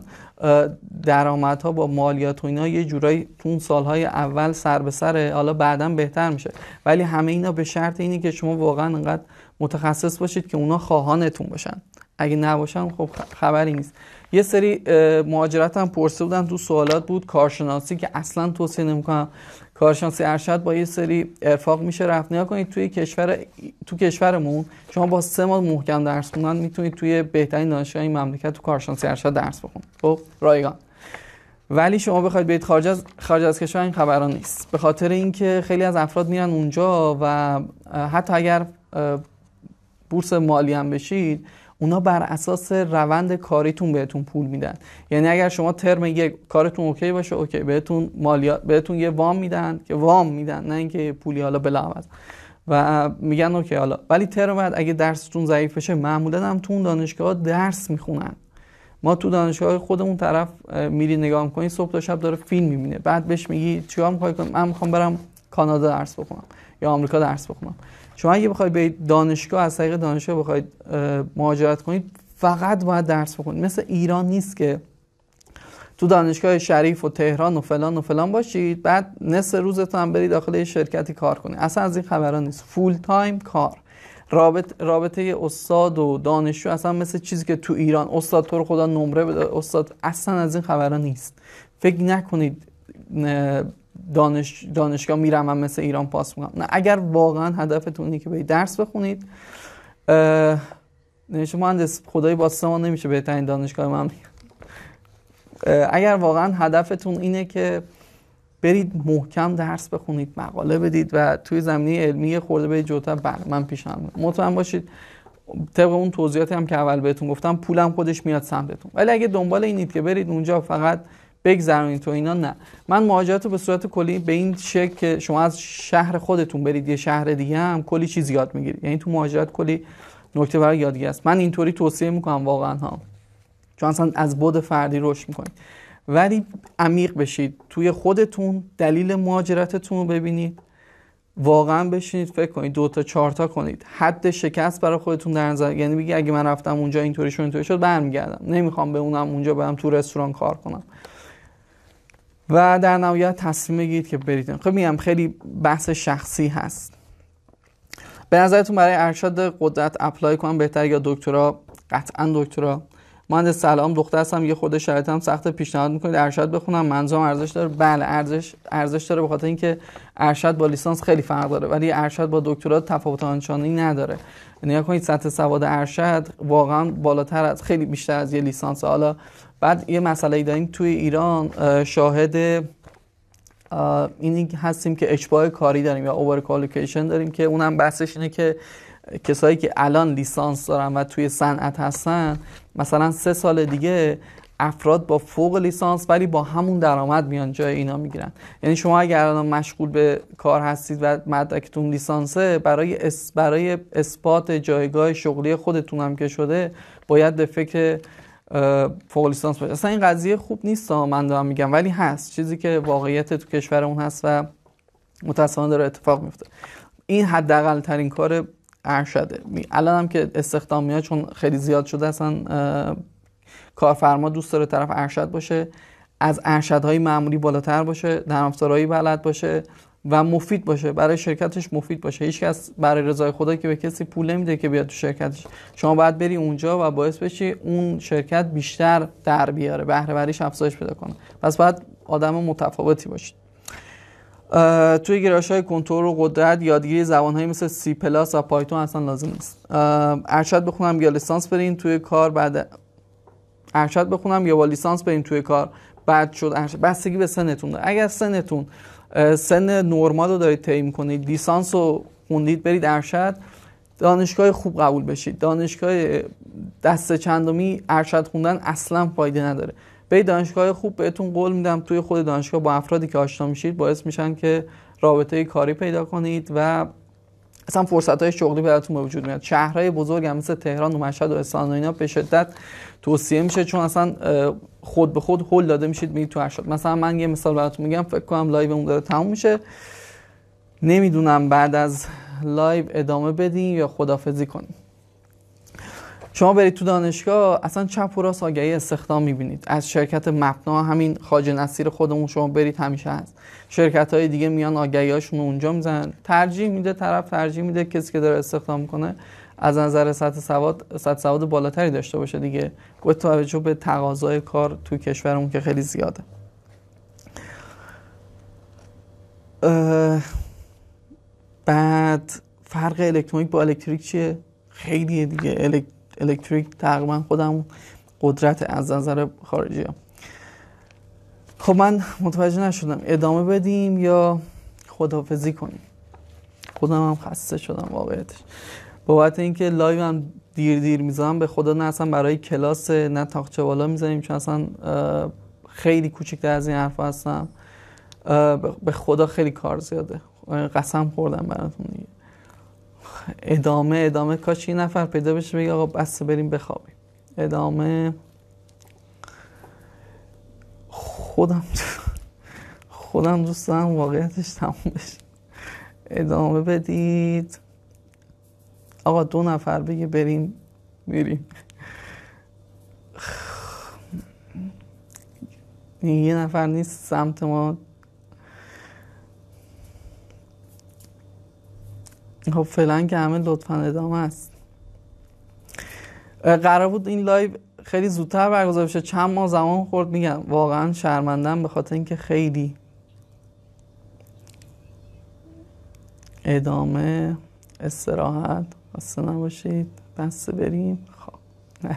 درآمدها با مالیات و اینا یه جورایی تو اون سالهای اول سر به سره حالا بعدا بهتر میشه. ولی همه اینا به شرط اینی که شما واقعا انقدر متخصص باشید که اونا خواهانتون باشن. اگه نباشن خب خبری نیست. یه سری مهاجرت هم پرسه بودن تو سوالات بود کارشناسی که اصلا توصیه نمی‌کنم. کارشناسی ارشد با یه سری ارفاق میشه. رفت نیا کنید توی کشور تو کشورمون شما با سه ماه محکم درس خوندن می‌تونید توی بهترین دانشگاه این مملکت تو کارشناسی ارشد درس بخونید. خب رایگان. ولی شما بخواید برید خارج از خارج از کشور این خبران نیست. به خاطر اینکه خیلی از افراد میرن اونجا و حتی اگر بورس مالی هم بشید اونا بر اساس روند کاریتون بهتون پول میدن. یعنی اگر شما ترم یک کارتون OK باشه OK بهتون مالیات بهتون یه وام میدن که وام میدن نه اینکه پولی حالا بلا و میگن OK حالا. ولی ترم بعد اگه درستون ضعیف بشه معمولا هم تو اون دانشگاه درس می‌خونن. ما تو دانشگاه خودمون طرف میری نگاه می‌کنی صبح تا شب داره فیلم می‌بینه. بعد بهش میگی چیکار می‌خوای کنم من می‌خوام برم کانادا درس بخونم یا آمریکا درس بخونم. شما اگه بخواید به دانشگاه از طریق دانشگاه بخواید مهاجرت کنید فقط باید درس بخونید مثل ایران نیست که تو دانشگاه شریف و تهران و فلان و فلان باشید بعد نصف روزتون هم برید داخل شرکتی کار کنید اصلا از این خبران نیست. فول تایم کار. رابط رابطه استاد و دانشجو اصلا مثل چیزی که تو ایران استاد تو رو خدا نمره بده. استاد اصلا از این خبران نیست. فکر نکنید دانش دانشگاه میرم و مثل ایران پاس می‌کنم. نه اگر واقعا هدفتون اینه که به درس بخونید نوشته مهندس خدای با ما نمیشه بهترین دانشگاه من اگر واقعا هدفتون اینه که برید محکم درس بخونید مقاله بدید و توی زمینه علمی خورده به جوتا بله من پیشم مطمئن باشید طبق اون توضیحاتی هم که اول بهتون گفتم پولم خودش میاد سمتتون. ولی اگه دنبال اینید که برید اونجا فقط بگذرونید تو اینا نه. من مهاجرت به صورت کلی به این شکل که شما از شهر خودتون برید یه شهر دیگه هم کلی چیز یاد می‌گیرید. یعنی تو مهاجرت کلی نکته برای یادگیری است. من اینطوری توصیه می‌کنم واقعا ها. چون اصلا از بود فردی رشد می‌کنید. ولی عمیق بشید. توی خودتون دلیل مهاجرتتون رو ببینید. واقعا بشینید فکر کنید دو تا چهار تا کنید. حد شکست برای خودتون در نظر یعنی بگی اگه من رفتم اونجا اینطوری شد اینطوری شد برمیگردم. نمی‌خوام به اونم اونجا برم تو رستوران کار کنم. و در نهایت تصمیم بگیرید که برید. خب میگم خیلی بحث شخصی هست. به نظرتون برای ارشاد قدرت اپلای کنم بهتر یا دکترا؟ قطعا دکترا. مهندس سلام دختر هستم یه خود هم سخت پیشنهاد می‌کنید ارشد بخونم. منظورم ارزش داره. بله ارزش ارزش داره به اینکه ارشد با لیسانس خیلی فرق داره. ولی ارشد با دکترا تفاوت آنچنانی نداره. نیا کنید سطح سواد ارشد واقعا بالاتر از خیلی بیشتر از یه لیسانس. حالا بعد یه مسئله داریم. توی ایران شاهد اینی هستیم که اشباه کاری داریم یا اوور داریم که اونم بحثش اینه که کسایی که الان لیسانس دارن و توی صنعت هستن مثلا سه سال دیگه افراد با فوق لیسانس ولی با همون درآمد میان جای اینا می‌گیرن. یعنی شما اگر الان مشغول به کار هستید و مدرکتون لیسانسه برای اس برای اثبات جایگاه شغلی خودتون هم که شده باید به فکر فوق لیسانس باشه. اصلا این قضیه خوب نیست من دارم میگم. ولی هست. چیزی که واقعیت تو کشورمون هست و متاسفانه داره اتفاق میفته. این حداقل ترین کار ارشده. الان هم که استخدام میاد چون خیلی زیاد شده اصلا کارفرما دوست داره طرف ارشد باشه. از ارشدهای معمولی بالاتر باشه در بلد باشه. و مفید باشه برای شرکتش مفید باشه. هیچ کس برای رضای خدا که به کسی پول نمیده که بیاد تو شرکتش. شما باید بری اونجا و باعث بشی اون شرکت بیشتر در بیاره بهره وریش افزایش پیدا کنه. پس باید آدم متفاوتی باشید توی گراش های کنترل و قدرت یادگیری زبان های مثل سی پلاس و پایتون اصلا لازم نیست. ارشد بخونم یا لیسانس برین توی کار بعد ارشد بخونم یا با لیسانس برین توی کار. بعد شد ارشد. بستگی به سنتون داره. اگر سنتون سن نرمال رو دارید طی کنید لیسانس رو خوندید برید ارشد. دانشگاه خوب قبول بشید. دانشگاه دست چندمی ارشد خوندن اصلا فایده نداره. یه دانشگاه خوب بهتون قول میدم توی خود دانشگاه با افرادی که آشنا میشید باعث میشن که رابطه کاری پیدا کنید و اصلا فرصت های شغلی براتون به وجود میاد. شهرهای بزرگ هم مثل تهران و مشهد و اصفهان و اینا به شدت توصیه میشه چون اصلا خود به خود هول داده میشید میید تو ارشاد. مثلا من یه مثال براتون میگم فکر کنم live اون داره تموم میشه. نمی‌دونم بعد از live ادامه بدیم یا خدافظی کنیم شما برید تو دانشگاه اصلا چپ و راست آگهی استخدام می‌بینید. از شرکت مپنا همین خواجه نصیر خودمون شما برید همیشه هست. شرکت های دیگه میان آگهی هاشون اونجا می‌زنن. ترجیح میده طرف ترجیح میده کسی که داره استخدام می‌کنه از نظر سطح سواد سطح سواد بالاتری داشته باشه دیگه. با توجه به تقاضای کار تو کشورمون که خیلی زیاده. بعد فرق الکترونیک با الکتریک چیه؟ خیلیه دیگه. الکتریک تقریبا همون قدرت از نظر خارجی هم. خب من متوجه نشدم. ادامه بدیم یا خدافظی کنیم؟ خودم هم خسته شدم واقعیتش. بابت اینکه live هم دیر دیر می‌زنم به خدا نه اصلا برای کلاس نه طاقچه بالا می‌زنیم چون اصلا خیلی کوچکتر از این حرفا هستم. به خدا خیلی کار زیاده. قسم خوردم براتون دیگه. ادامه ادامه کاش یه نفر پیدا بشه بگه آقا بس بریم بخوابیم. ادامه. خودم خودم دوست دارم واقعیتش تموم بشه. ادامه بدید. آقا دو نفر بگه بریم میریم. یه نفر نیست سمت ما. خب فعلا که همه لطفا ادامه است. قرار بود این لایو خیلی زودتر برگزار بشه. چند ماه زمان خورد میگم. واقعا شرمندم به خاطر اینکه خیلی ادامه استراحت. خسته نباشید. بسته بریم. خب نریم.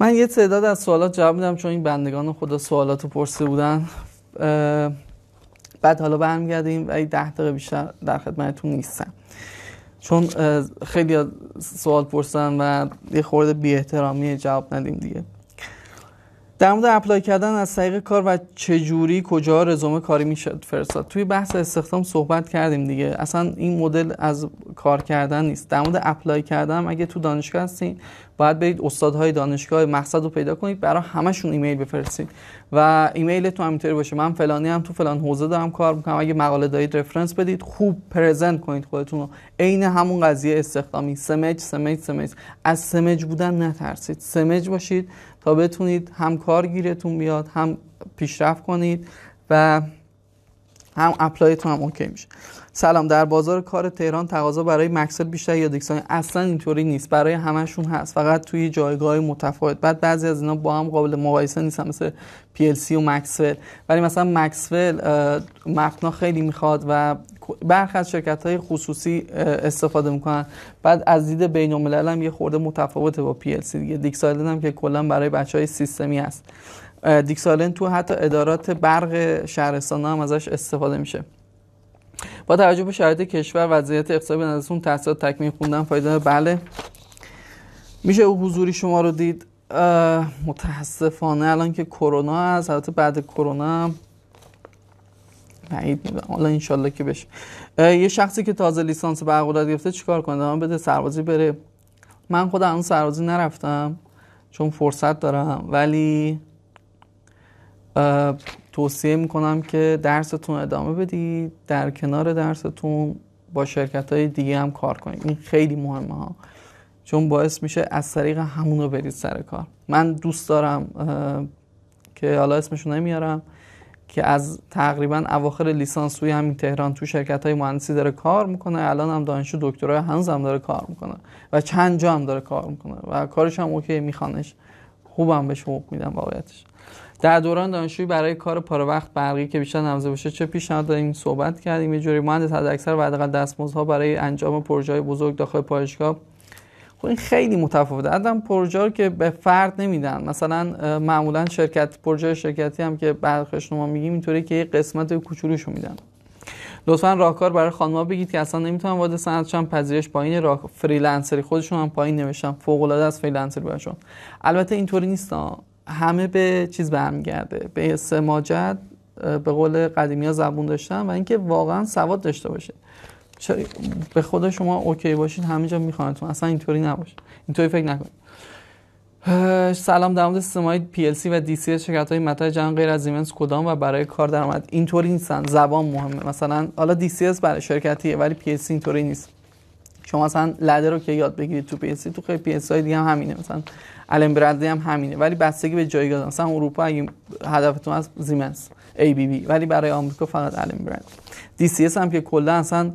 من یه تعداد از سوالات جواب میدم چون این بندگان خدا سوالات رو پرسیده بودن. بعد حالا برمیگردیم و ده دقیقه بیشتر در خدمتتون نیستم. چون خیلی سوال پرسن و یه خورده بی احترامی جواب ندیم دیگه. در مورد اپلای کردن از طریق کار و چجوری کجا رزومه کاری میشه فرستاد. توی بحث استخدام صحبت کردیم دیگه. اصلا این مدل از کار کردن نیست. در مورد apply کردن اگه تو دانشگاه هستین باید برید استادهای دانشگاه مقصد رو پیدا کنید برای همشون ایمیل بفرستید و ایمیل تو همینطوری باشه. من فلانی هم تو فلان حوزه دارم کار می‌کنم. اگه مقاله دارید reference بدید خوب present کنید خودتون رو. عین همون قضیه استخدامی. سمج سمج سمج از سمج بودن نترسید. سمج باشید. تا بتونید هم کار گیرتون بیاد هم پیشرفت کنید و هم apply تون هم OK میشه. سلام در بازار کار تهران تقاضا برای Maxwell بیشتر یا DIgSILENT اصلا اینطوری نیست. برای همشون هست. فقط توی جایگاه متفاوت. بعد بعضی از اینا با هم قابل مقایسه نیستن مثل PLC و Maxwell ولی مثلا Maxwell مپنا خیلی می‌خواد و برخی از شرکت های خصوصی استفاده می‌کنن. بعد از دید بین هم یه خورده متفاوته با PLC دیگه. DIgSILENT هم که کلا برای بچه های سیستمی هست. دیکسالن تو حتی ادارات برق شهرستان هم ازش استفاده میشه. با توجه به شرایط کشور وضعیت اقتصادی به نظرتون تحصیلات تکمیل خوندن فایده بله. میشه او حضوری شما رو دید. متاسفانه الان که کرونا هست البته بعد کرونا بعید می‌دونم. حالا انشالله که بشه. یه شخصی که تازه لیسانس برقرار گرفته چیکار کنه؟ بده سربازی بره. من خودم اون سربازی نرفتم چون فرصت دارم. ولی توصیه می‌کنم که درستون ادامه بدید در کنار درستون با شرکت های دیگه هم کار کنید. این خیلی مهمه ها. چون باعث میشه از طریق همون رو برید سر کار. من دوست دارم که حالا اسمشو نمیارم که از تقریبا اواخر لیسانس توی همین تهران تو شرکت های مهندسی داره کار می‌کنه. الان هم دانشجو دکترای هنوز هم داره کار می‌کنه و چند جا هم داره کار می‌کنه و کارش هم اوکی میخوانش. خوبم بهش حقوق میدم واقعیتش. در دوران دانشجویی برای کار پاره وقت برقی که بیشتر نمزه باشه چه پیشنهاد داریم صحبت کردیم. یه جوری مهندس حد اکثر و حداقل دستمزدها برای انجام پروژه بزرگ داخل پایشگاه. خب این خیلی متفاوته. آدم پروژه که به فرد نمیدن. مثلا معمولا شرکت پروژه شرکتی هم که برخش ما میگیم اینطوری که یه قسمت کوچولوشو میدن. لطفا راهکار برای خانم‌ها بگید که اصلا نمی‌تونن وارد صنعتشون پذیرش پایین راه freelancer ی. خودشون هم پایین نوشتن. فوق العاده از freelancer ی براشون. البته اینطوری نیست همه به چیز برمیگرده. به سماجت به قول قدیمی ها زبون داشتن و اینکه واقعا سواد داشته باشه. به خدا شما OK باشین همه جا میخوانتون اصلا اینطوری نباشه. اینطوری فکر نکنید. سلام در مورد سیستم های PLC و DCS شرکت های مطرح جهان غیر از زیمنس کدام و برای کار درآمد؟ اینطوری نیستن. زبان مهمه. مثلا حالا DCS برای شرکتیه ولی PLC اینطوری نیست. شما مثلا لده رو که یاد بگیرید تو PLC تو خیلی PLC های دیگه هم همینه. مثلا الان برندی هم همینه. ولی بستگی به جایگاه مثلا اروپا اگه هدفتون از زیمنس ABB ولی برای آمریکا فقط الان برند DCS هم که کلا اصلا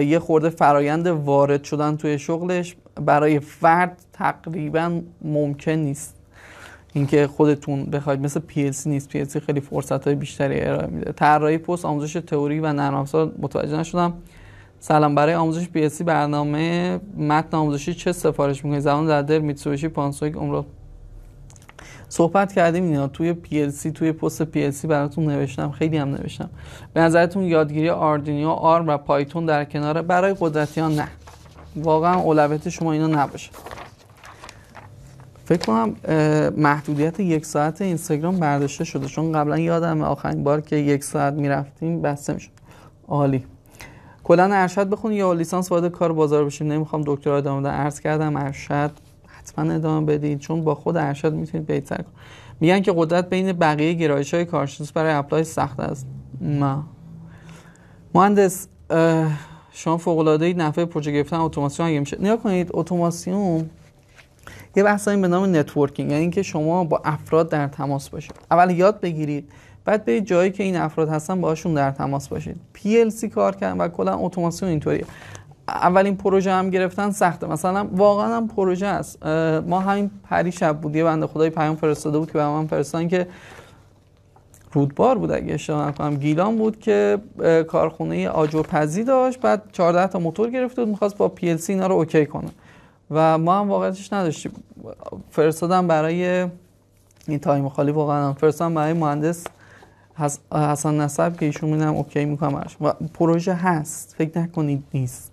یه خورده فرایند وارد شدن توی شغلش برای فرد تقریبا ممکن نیست. اینکه خودتون بخواید مثل PLC نیست. PLC خیلی فرصت های بیشتری ارائه میده. طراحی پست آموزش تئوری و نرم افزار متوجه نشدم. سلام برای آموزش PLC برنامه متن آموزشی چه سفارش می‌کنید زبان در دل میتسوبیشی پانسویک عمر صحبت کردیم اینا توی PLC توی پست PLC براتون نوشتم خیلی هم نوشتم. به نظرتون یادگیری آردینیو آرم و پایتون در کنار برای قدرتیان نه؟ واقعا اولویت شما اینا نباشه. فکر کنم محدودیت یک ساعت اینستاگرام برداشته شده چون قبلا یادم آخرین بار که یک ساعت می‌رفتیم بسته می‌شد. عالی. کلا ارشد بخونی یا لیسانس وارد کار بازار بشیم؟ نمی‌خوام دکترا ادامه بدم عرض کردم ارشد حتما ادامه بدید چون با خود ارشد می‌تونید بهتر کنید. میگن که قدرت بین بقیه گرایش های کارشناس برای apply سخت است. ما مهندس شما فوق العاده نفع پروژه گرفتن اتوماسیون اگه میشه. نگاه کنید اتوماسیون یه بحثایی به نام networking یعنی اینکه شما با افراد در تماس باشید. اول یاد بگیرید بعد به جایی که این افراد هستن باشون در تماس باشید. PLC کار کردن و کلا اتوماسیون اینطوریه. اولین پروژه هم گرفتن سخته. مثلا واقعا هم پروژه است. ما همین پری شب بود. یه بنده خدای پیام فرستاده بود که به من فرستادن که رودبار بود اگه اشتباه نکنم. گیلان بود که کارخونه آجرپزی داشت. بعد 14 تا موتور گرفته بود. می‌خواست با PLC اینا رو OK کنه. و ما هم واقعیتش نداشتیم. فرستادم برای این time خالی واقعا فرستادم برای مهندس حسن نصب که ایشون میدم OK می‌کنم و پروژه هست. فکر نکنید نیست.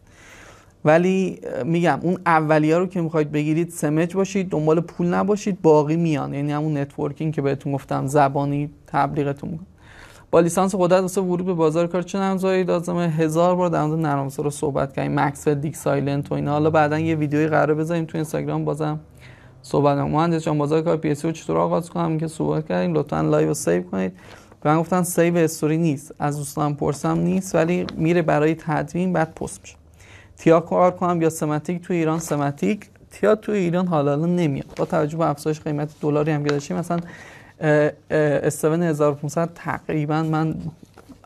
ولی میگم اون اولیه رو که می‌خواید بگیرید سمج باشید دنبال پول نباشید باقی میان. یعنی همون networking که بهتون گفتم زبانی تبلیغتون می‌کنم با لیسانس قدرت واسه ورود به بازار کار چه نرم‌افزارایی لازمه؟ هزار بار در مورد نرم‌افزار صحبت کردیم. Maxwell و DIgSILENT و اینا. حالا بعدا یه ویدیوی قرار بذاریم تو اینستاگرام بازم صحبت مهندس جان بازار کار پی اس چطور آغاز کنم؟ که صحبت کردیم. لطفا لایو سیو کنید. به من گفتن سیو استوری نیست. از دوستان پرسم نیست ولی میره برای تدوین بعد پست میشه. تیا کار کنم یا سمتیک تو ایران سمتیک تیا تو ایران حالا نمیاد. با توجه به افزایش قیمت دلاری هم که مثلا استون 1500 تقریبا من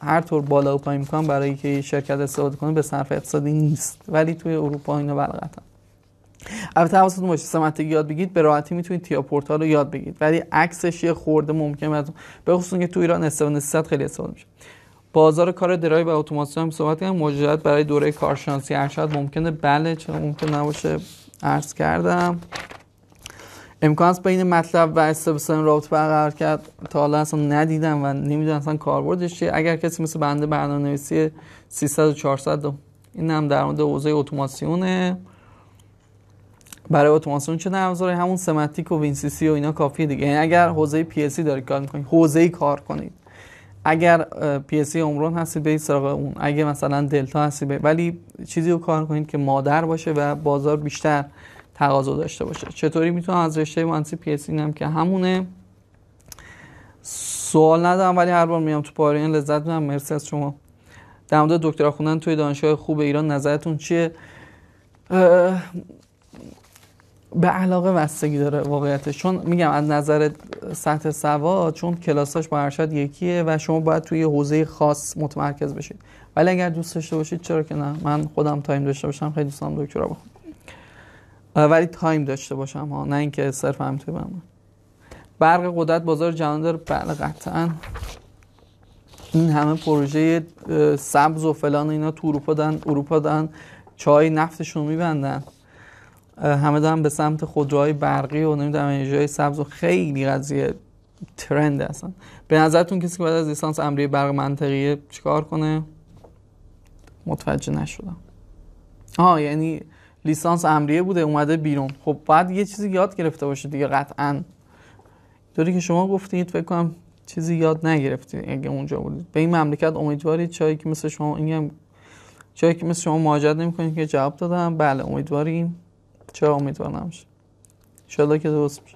هر طور بالا و پایین می‌کنم برای که شرکت استفاده کنه به صرف اقتصادی نیست. ولی توی اروپا اینا بلغتن. البته حواستون باشه سمتیک یاد بگید به راحتی می‌تونید تیا پورتال رو یاد بگید ولی عکسش یه خورده ممکنه به خصوص که تو ایران 300 خیلی استفاده میشه. بازار کار درایو و اتوماسیون هم صحبت کردم موجودیت برای دوره کارشناسی ارشد ممکنه بله چرا ممکن نباشه عرض کردم. امکان است بین مطلب و استفسار رابط برقرار کرد. تا حالا اصلا ندیدم و نمی‌دونم اصلا کاربردش چیه. اگر کسی مثل بنده برنامه نویسی 300 و 400 این هم در مورد حوزه اتوماسیونه. برای اتوماسیون چه نرم همون SIMATIC و WinCC و اینا کافیه دیگه. یعنی اگر حوزه PLC دارید کار می‌کنید حوزه کار کنید. اگر PLC Omron هستید برید سراغ اون. اگه مثلا Delta هستید ولی چیزی رو کار کنید که مادر باشه و بازار بیشتر تقاضا داشته باشه. چطوری می‌تونم از رشته مهندسی PLC اینم که همونه؟ سوال ندارم ولی هر بار میام تو پارین لذت می‌برم. مرسی از شما. در مورد دکترا خوندن توی دانشگاه خوب ایران نظرتون چیه؟ به علاقه وستگی داره واقعیتش. چون میگم از نظر سطح سواد چون کلاساش با ارشد یکیه و شما باید توی حوزه خاص متمرکز بشید. ولی اگر دوست داشته باشید چرا که نه؟ من خودم تایم داشته باشم. خیلی دوست دارم دکترا بخونم. ولی تایم داشته باشم ها نه اینکه صرف هم توی بمونم برق قدرت بازار جهان داره. بله قطعا. این همه پروژه سبز و فلان اینا تو اروپا دن اروپا دن چای نفتشون میبندن. همه دارن به سمت خودروهای برقی و نمی‌دونم انرژی سبز و خیلی قضیه ترند هستن. به نظرتون کسی که بعد از لیسانس امری برق منطقیه چیکار کنه؟ متوجه نشدم. آها یعنی لیسانس امریه بوده اومده بیرون. خب بعد یه چیزی یاد گرفته باشه دیگه قطعا. طوری که شما گفتید فکر کنم چیزی یاد نگرفتید اگه اونجا بودید. به این مملکت امیدوارید چایی که مثل شما اینم چایی که مثل شما مهاجرت نمی‌کنید که جواب دادم. بله امیدواریم. چرا امیدوار نمیشه انشالله که درست میشه.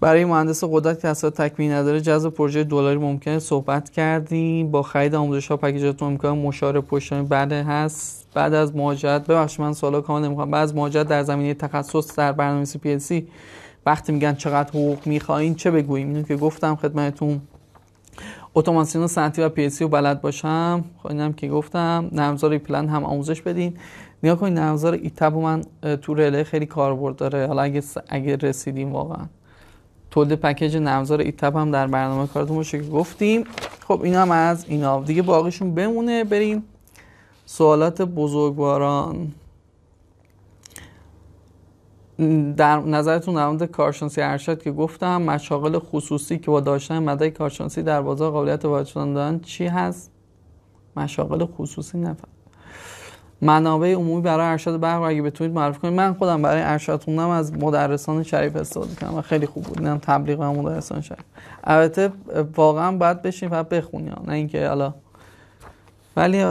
برای مهندس قدرت که اصلا تکمیل نداره جذب پروژه دلاری ممکنه صحبت کردیم. با خرید آموزش ها پکیجاتون امکان مشاور پشتانی بعد هست. بعد از مهاجرت ببخشید من سوالا کامل نمی‌خوام. بعد از مهاجرت در زمینه تخصص در برنامه‌نویسی پی سی وقتی میگن چقدر حقوق می‌خواین چه بگوییم؟ اینو که گفتم خدمتتون. اتوماسیون صنعتی و PLC رو بلد باشم. خب اینم که گفتم. نرم‌افزار EPLAN هم آموزش بدین. نگاه کنید نرم‌افزار ETAP من تو رله خیلی کاربرد داره. حالا اگه اگه رسیدیم واقعا. تولید پکیج نرم‌افزار ETAP هم در برنامه کارتون باشه که گفتیم. خب این هم از اینا. دیگه باقیشون بمونه. بریم سوالات بزرگواران. در نظرتون در مورد کارشناسی ارشد که گفتم مشاغل خصوصی که با داشتن مدرک کارشناسی در بازار قابلیت وارد شدن دارن چی هست؟ مشاغل خصوصی نفهم منابع عمومی برای ارشد برق اگه بتونید معرفی کنید. من خودم برای ارشد خوندم از مدرسان شریف استفاده کردم و خیلی خوب بود. اینم تبلیغ مدرسان شریف. البته واقعا باید بشین و بخونی نه اینکه حالا ولی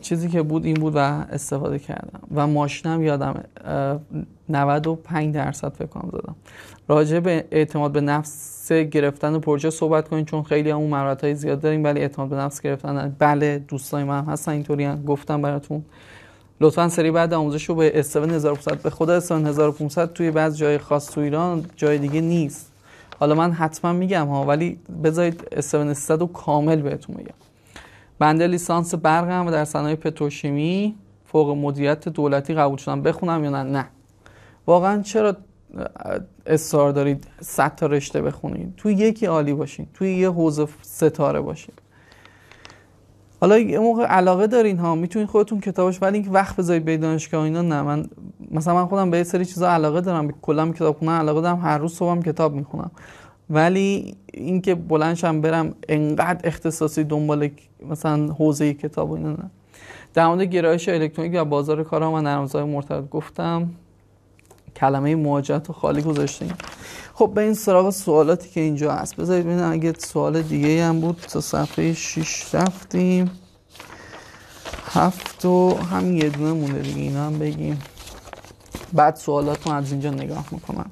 چیزی که بود این بود و استفاده کردم. و ماشینم یادم 95 درصد فکر کنم زدم. راجع به اعتماد به نفس گرفتن پروژه صحبت کنید چون خیلی همون مهارت های زیاد داریم ولی اعتماد به نفس گرفتن. بله دوستای من هستن اینطوری هم. گفتم براتون. لطفا سری بعد آموزش رو به S7 1500 به خدا S7 1500 توی بعض جای خاص تو ایران جای دیگه نیست. حالا من حتما میگم ها ولی بذارید S7 رو کامل بهتون میگم بنده لیسانس برقم و در صنایع پتروشیمی فوق مدیریت دولتی قبول شدم بخونم یا نه؟ نه. واقعا چرا اصرار دارید صد تا رشته بخونید؟ توی یکی عالی باشین توی یه حوزه ستاره باشین. حالا یه موقع علاقه دارین ها می‌تونید خودتون کتابش ولی اینکه وقت بذارید به دانشگاه اینا نه. من مثلا من خودم به یه سری چیزا علاقه دارم کلا کتاب خوندن علاقه دارم هر روز صبحم کتاب می‌خونم. ولی اینکه بلندشم برم انقدر اختصاصی دنبال مثلا حوزه کتاب و اینا نه. در مورد گرایش الکترونیک و بازار کارها و نرمزهای مرتبط گفتم. کلمه مواجهت رو خالی گذاشتیم خب به این سراغ سوالاتی که اینجا هست. بذارید ببینم اگه سوال دیگه هم بود تا صفحه 6 رفتیم. هفت و هم یه دونه مونده دیگه اینا هم بگیم. بعد سوالاتون از اینجا نگاه می‌کنم.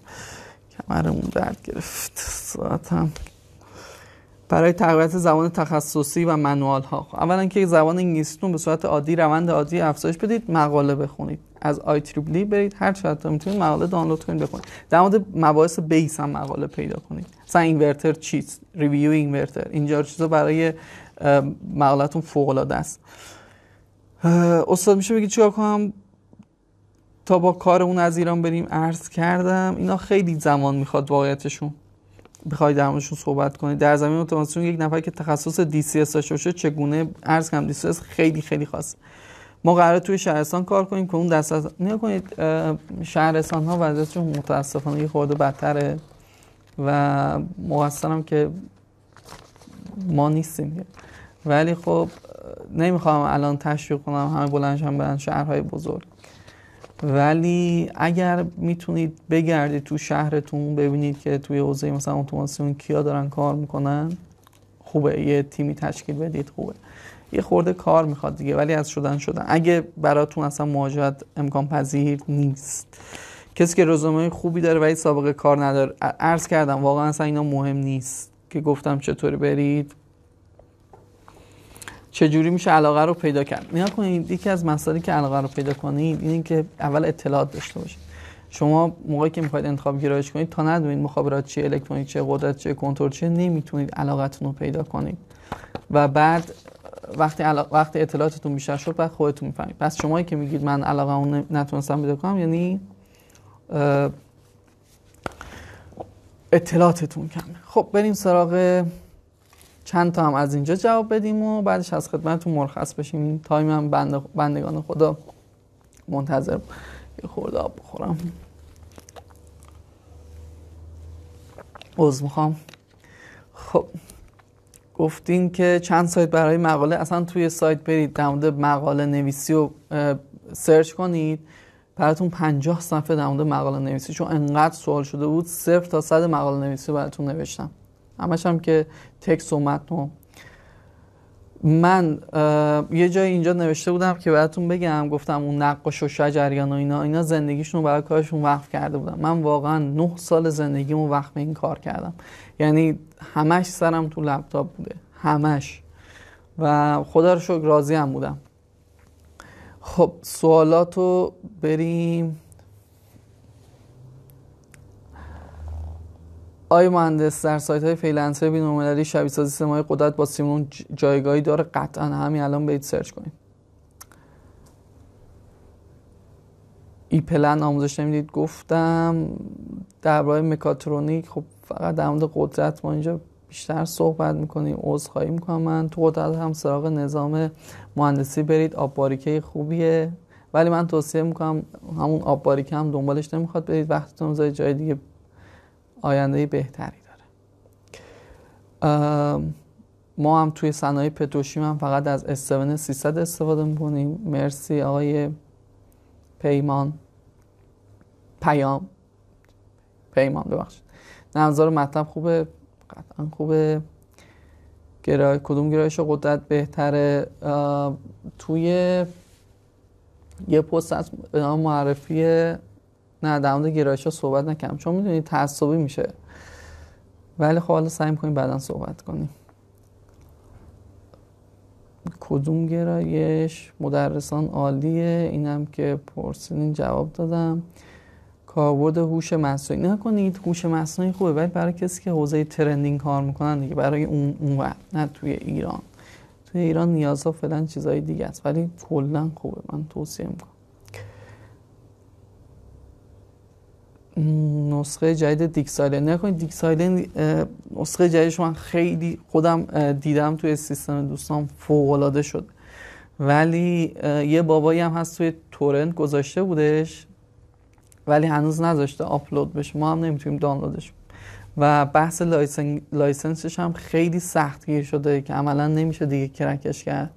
کمرمون درد گرفت. ساعتم. برای تقویت زبان تخصصی و manual ها اولا که زبان انگلیسیتون به صورت عادی روند عادی افزایش بدید مقاله بخونید. از IEEE برید. هر چقدر می‌تونید مقاله دانلود کنید بخونید. در مورد مباحث base هم مقاله پیدا کنید. مثلا اینورتر چیست؟ review inverter. اینجور چیزا برای مقالتون فوق العاده است. استاد میشه بگید چیکار کنم؟ تا با کارمون از ایران بریم عرض کردم. اینا خیلی زمان می‌خواد واقعیتشون بخواید در موردشون صحبت کنید. در زمینه اتوماسیون یک نفر که تخصص DCS داشته چگونه؟ عرض کنم DCS خیلی خیلی خاص ما قرار توی شهرستان کار کنیم که اون دست از نگاه کنید شهرستان ها وضعیتشون متاسفانه یه خورده بدتره و مقصرم که ما نیستیم ولی خب نمی‌خوام الان تشویق کنم همه بلندشن برن شهرهای بزرگ. ولی اگر می‌تونید بگردید تو شهرتون ببینید که توی حوزه مثلا اتوماسیون کیا دارن کار می‌کنن خوبه. یه تیمی تشکیل بدید خوبه. یه خورده کار می‌خواد دیگه ولی از شدن شدن. اگه براتون اصلا مواجهت امکان پذیر نیست. کسی که رزومه خوبی داره ولی سابقه کار نداره عرض کردم واقعا اصلا اینا مهم نیست که گفتم چطوری برید. چجوری میشه علاقه رو پیدا کرد؟ نیا کنید یکی از مسائلی که علاقه رو پیدا کنید اینه که اول اطلاعات داشته باشید. شما موقعی که می‌خواید انتخاب گرایش کنید تا ندونید مخابرات چیه الکترونیک چیه قدرت چیه کنترل چیه نمی‌تونید علاقتون رو پیدا کنید. و بعد وقتی وقتی اطلاعاتتون بیشتر شد بعد خودتون می‌فهمید. پس شمایی که میگید من علاقه اون نتونستم پیدا کنم یعنی اطلاعاتتون کمه. خب بریم سراغ چند تا هم از اینجا جواب بدیم و بعدش از خدمتتون مرخص بشیم. تایم هم بندگان خدا منتظر یه خورده آب بخورم. عوض می‌خوام. خب. گفتین که چند سایت برای مقاله؟ اصلا توی سایت برید در مقاله نویسی رو سرچ کنید. براتون 50 صفحه در مقاله نویسی چون انقدر سوال شده بود. صفر تا صد مقاله نویسی براتون نوشتم. همش هم که تکس و متن من یه جای اینجا نوشته بودم که براتون بگم گفتم اون نقاش و شجریان و اینا اینا زندگیشون برای کارشون وقف کرده بودم. من واقعا نه سال زندگیمو وقف این کار کردم. یعنی همش سرم تو لپتاپ بوده. همش. و خدا رو شکر راضی هم بودم. خب سوالاتو بریم. آیا مهندس در سایت های freelancer بین‌المللی شبیه سازی سمای قدرت با Simulink جایگاهی داره. قطعا همین الان برید search کنید. EPLAN آموزش نمی‌دید؟ گفتم. درباره مکاترونیک خب فقط در مورد قدرت ما اینجا بیشتر صحبت می‌کنیم خواهی می‌کنم. من تو قدرت هم سراغ نظام مهندسی برید. آب باریکه خوبیه. ولی من توصیه می‌کنم همون آب باریکه هم دنبالش نمی‌خواد برید. وقتتون جای دیگه آینده بهتری داره. ما هم توی صنایع پتروشیم هم فقط از S7 300 استفاده می‌کنیم. مرسی آقای پیمان. پیام. پیمان ببخشید. نظر مطلب خوبه؟ قطعا خوبه. گرای کدوم گرایش قدرت بهتره؟ توی یه پست از معرفی نه در مورد گرایش ها صحبت نکنم چون می‌دونید تعصبی میشه. ولی خب حالا سعی می‌کنیم بعدا صحبت کنیم. کدوم گرایش مدرسان عالیه؟ اینم که پرسیدین جواب دادم. کاربرد هوش مصنوعی. نکنید هوش مصنوعی خوبه ولی برای کسی که حوزه ترندینگ کار می‌کنن دیگه برای اون اون نه توی ایران. توی ایران نیازها فعلا چیزای دیگه است ولی کلا خوبه. من توصیه می‌کنم. نسخه جدید دیکسایلن نکنید دیکسایلن نسخه جدیدش من خیلی خودم دیدم توی سیستم دوستان فوق العاده شد ولی یه بابایی هم هست توی torrent گذاشته بودش. ولی هنوز نذاشته آپلود بشه. ما هم نمی‌تونیم دانلودش. و بحث licen... license ش هم خیلی سختگیر شده که عملا نمیشه دیگه crack ش کرد.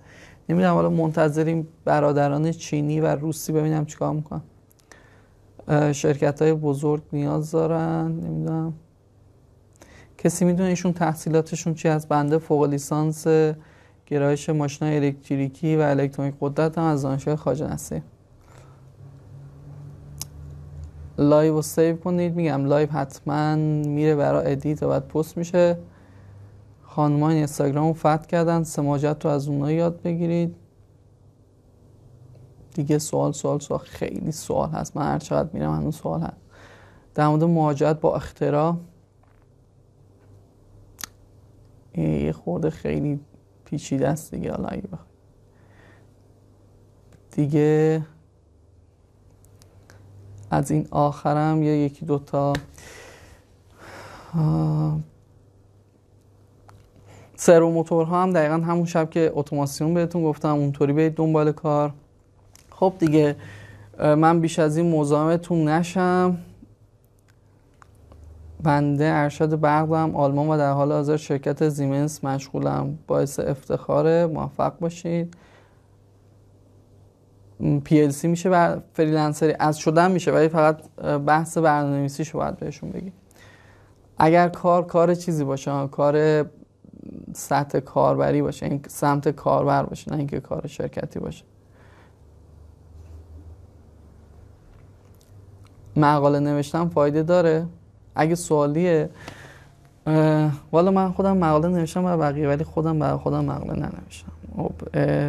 نمی‌دونم حالا منتظریم برادران چینی و روسی ببینم چیکار می‌کنن. شرکت های بزرگ نیاز دارن. نمی‌دونم. کسی می‌دونه ایشون تحصیلاتشون چی از بنده فوق لیسانس گرایش ماشین الکتریکی و الکترونیک قدرت هم از دانشگاه خواجه نصیر. live رو save کنید. میگم live حتما میره برای edit و بعد پست میشه. خانمان اینستاگرام رو فتح کردن. سماجت رو از اونها یاد بگیرید. دیگه سوال سوال سوال. خیلی سوال هست. من هر چقدر میرم هنوز سوال هست. در مورد مواجهت با اختراع. یه خورده خیلی پیچیده است دیگه. دیگه از این آخرم یه یکی دوتا سرو موتورها هم دقیقا همون شب که اتوماسیون بهتون گفتم اونطوری برید دنبال کار. خب دیگه من بیش از این مزاحمتون نشم. بنده ارشد بغدم آلمان و در حال حاضر شرکت زیمنس مشغولم. باعث افتخاره موفق باشید. PLC میشه و فریلنسری از شدن میشه ولی فقط بحث برنامه‌نویسیشو باید بهشون بگی اگر کار کار چیزی باشه کار سطح کاربری باشه این سمت کاربر باشه نه اینکه کار شرکتی باشه. مقاله نوشتن فایده داره. اگه سوالیه والا من خودم مقاله نوشتم برای بقیه ولی خودم برای خودم مقاله ننوشتم. خب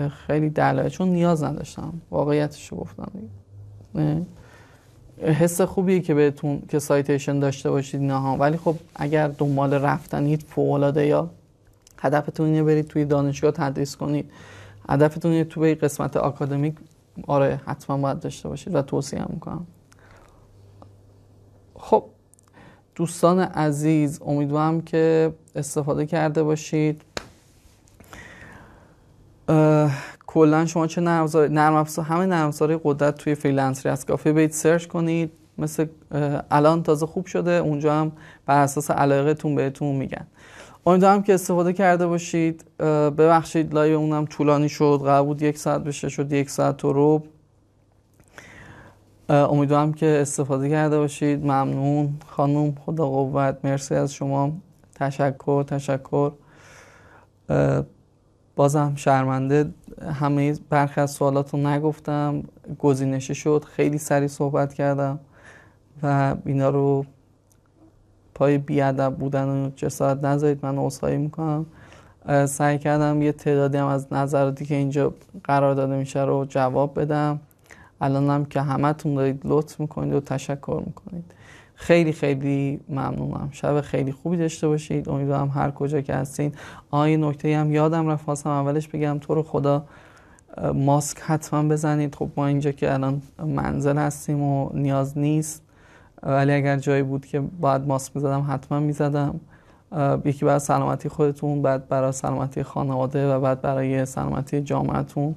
خیلی دلایل. چون نیاز نداشتم. واقعیتش رو گفتم حس خوبیه که بهتون که سایتیشن داشته باشید نه ولی خب اگر دنبال رفتنید فوق یا هدفتون اینه برید توی دانشگاه تدریس کنید. هدفتون اینه توی قسمت آکادمیک. آره حتما باید داشته باشید و توصیه می‌کنم. خب دوستان عزیز امیدوارم که استفاده کرده باشید. کلا شما چه نرم افزار همه نرم افزار قدرت توی freelancer ی از کافیه برید search کنید مثل الان تازه خوب شده اونجا هم بر اساس علاقتون بهتون میگن. امیدوارم که استفاده کرده باشید. ببخشید لایو اونم طولانی شد قرار بود یک ساعت بشه شد یک ساعت و رو امیدوارم که استفاده کرده باشید. ممنون. خانم خدا قوت مرسی از شما. تشکر تشکر. بازم شرمنده همه برخی از سوالاتون نگفتم گزینشی شد خیلی سریع صحبت کردم و اینا رو پای بیادب بودن و جسارت نذارید من عذرخواهی می‌کنم. سعی کردم یه تعدادی هم از نظراتی که اینجا قرار داده میشه رو جواب بدم. الانم که همتون دارید لطف می‌کنید و تشکر می‌کنید. خیلی خیلی ممنونم. شب خیلی خوبی داشته باشید. امیدوارم هر کجا که هستین. آیه نکته هم یادم رفت. خواستم اولش بگم تو رو خدا ماسک حتما بزنید. خب ما اینجا که الان منزل هستیم و نیاز نیست. ولی اگر جایی بود که باید ماسک می‌زدم حتما می‌زدم. یکی برای سلامتی خودتون بعد برای سلامتی خانواده و بعد برای سلامتی جامعتون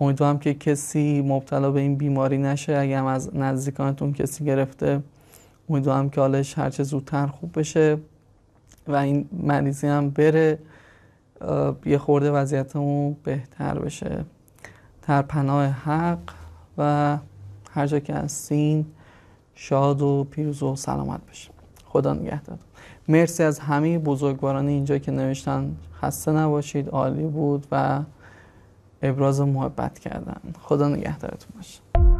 امیدوارم که کسی مبتلا به این بیماری نشه. اگر از نزدیکانتون کسی گرفته امیدوارم که حالش هرچه زودتر خوب بشه و این مریضی هم بره یه خورده وضعیتمون بهتر بشه. در پناه حق و هر جا که هستین شاد و پیروز و سلامت بشه خدا نگهدار. مرسی از همه بزرگواران اینجا که نوشتن. خسته نباشید عالی بود و ابراز محبت کردن. خدا نگهدارتون باشه.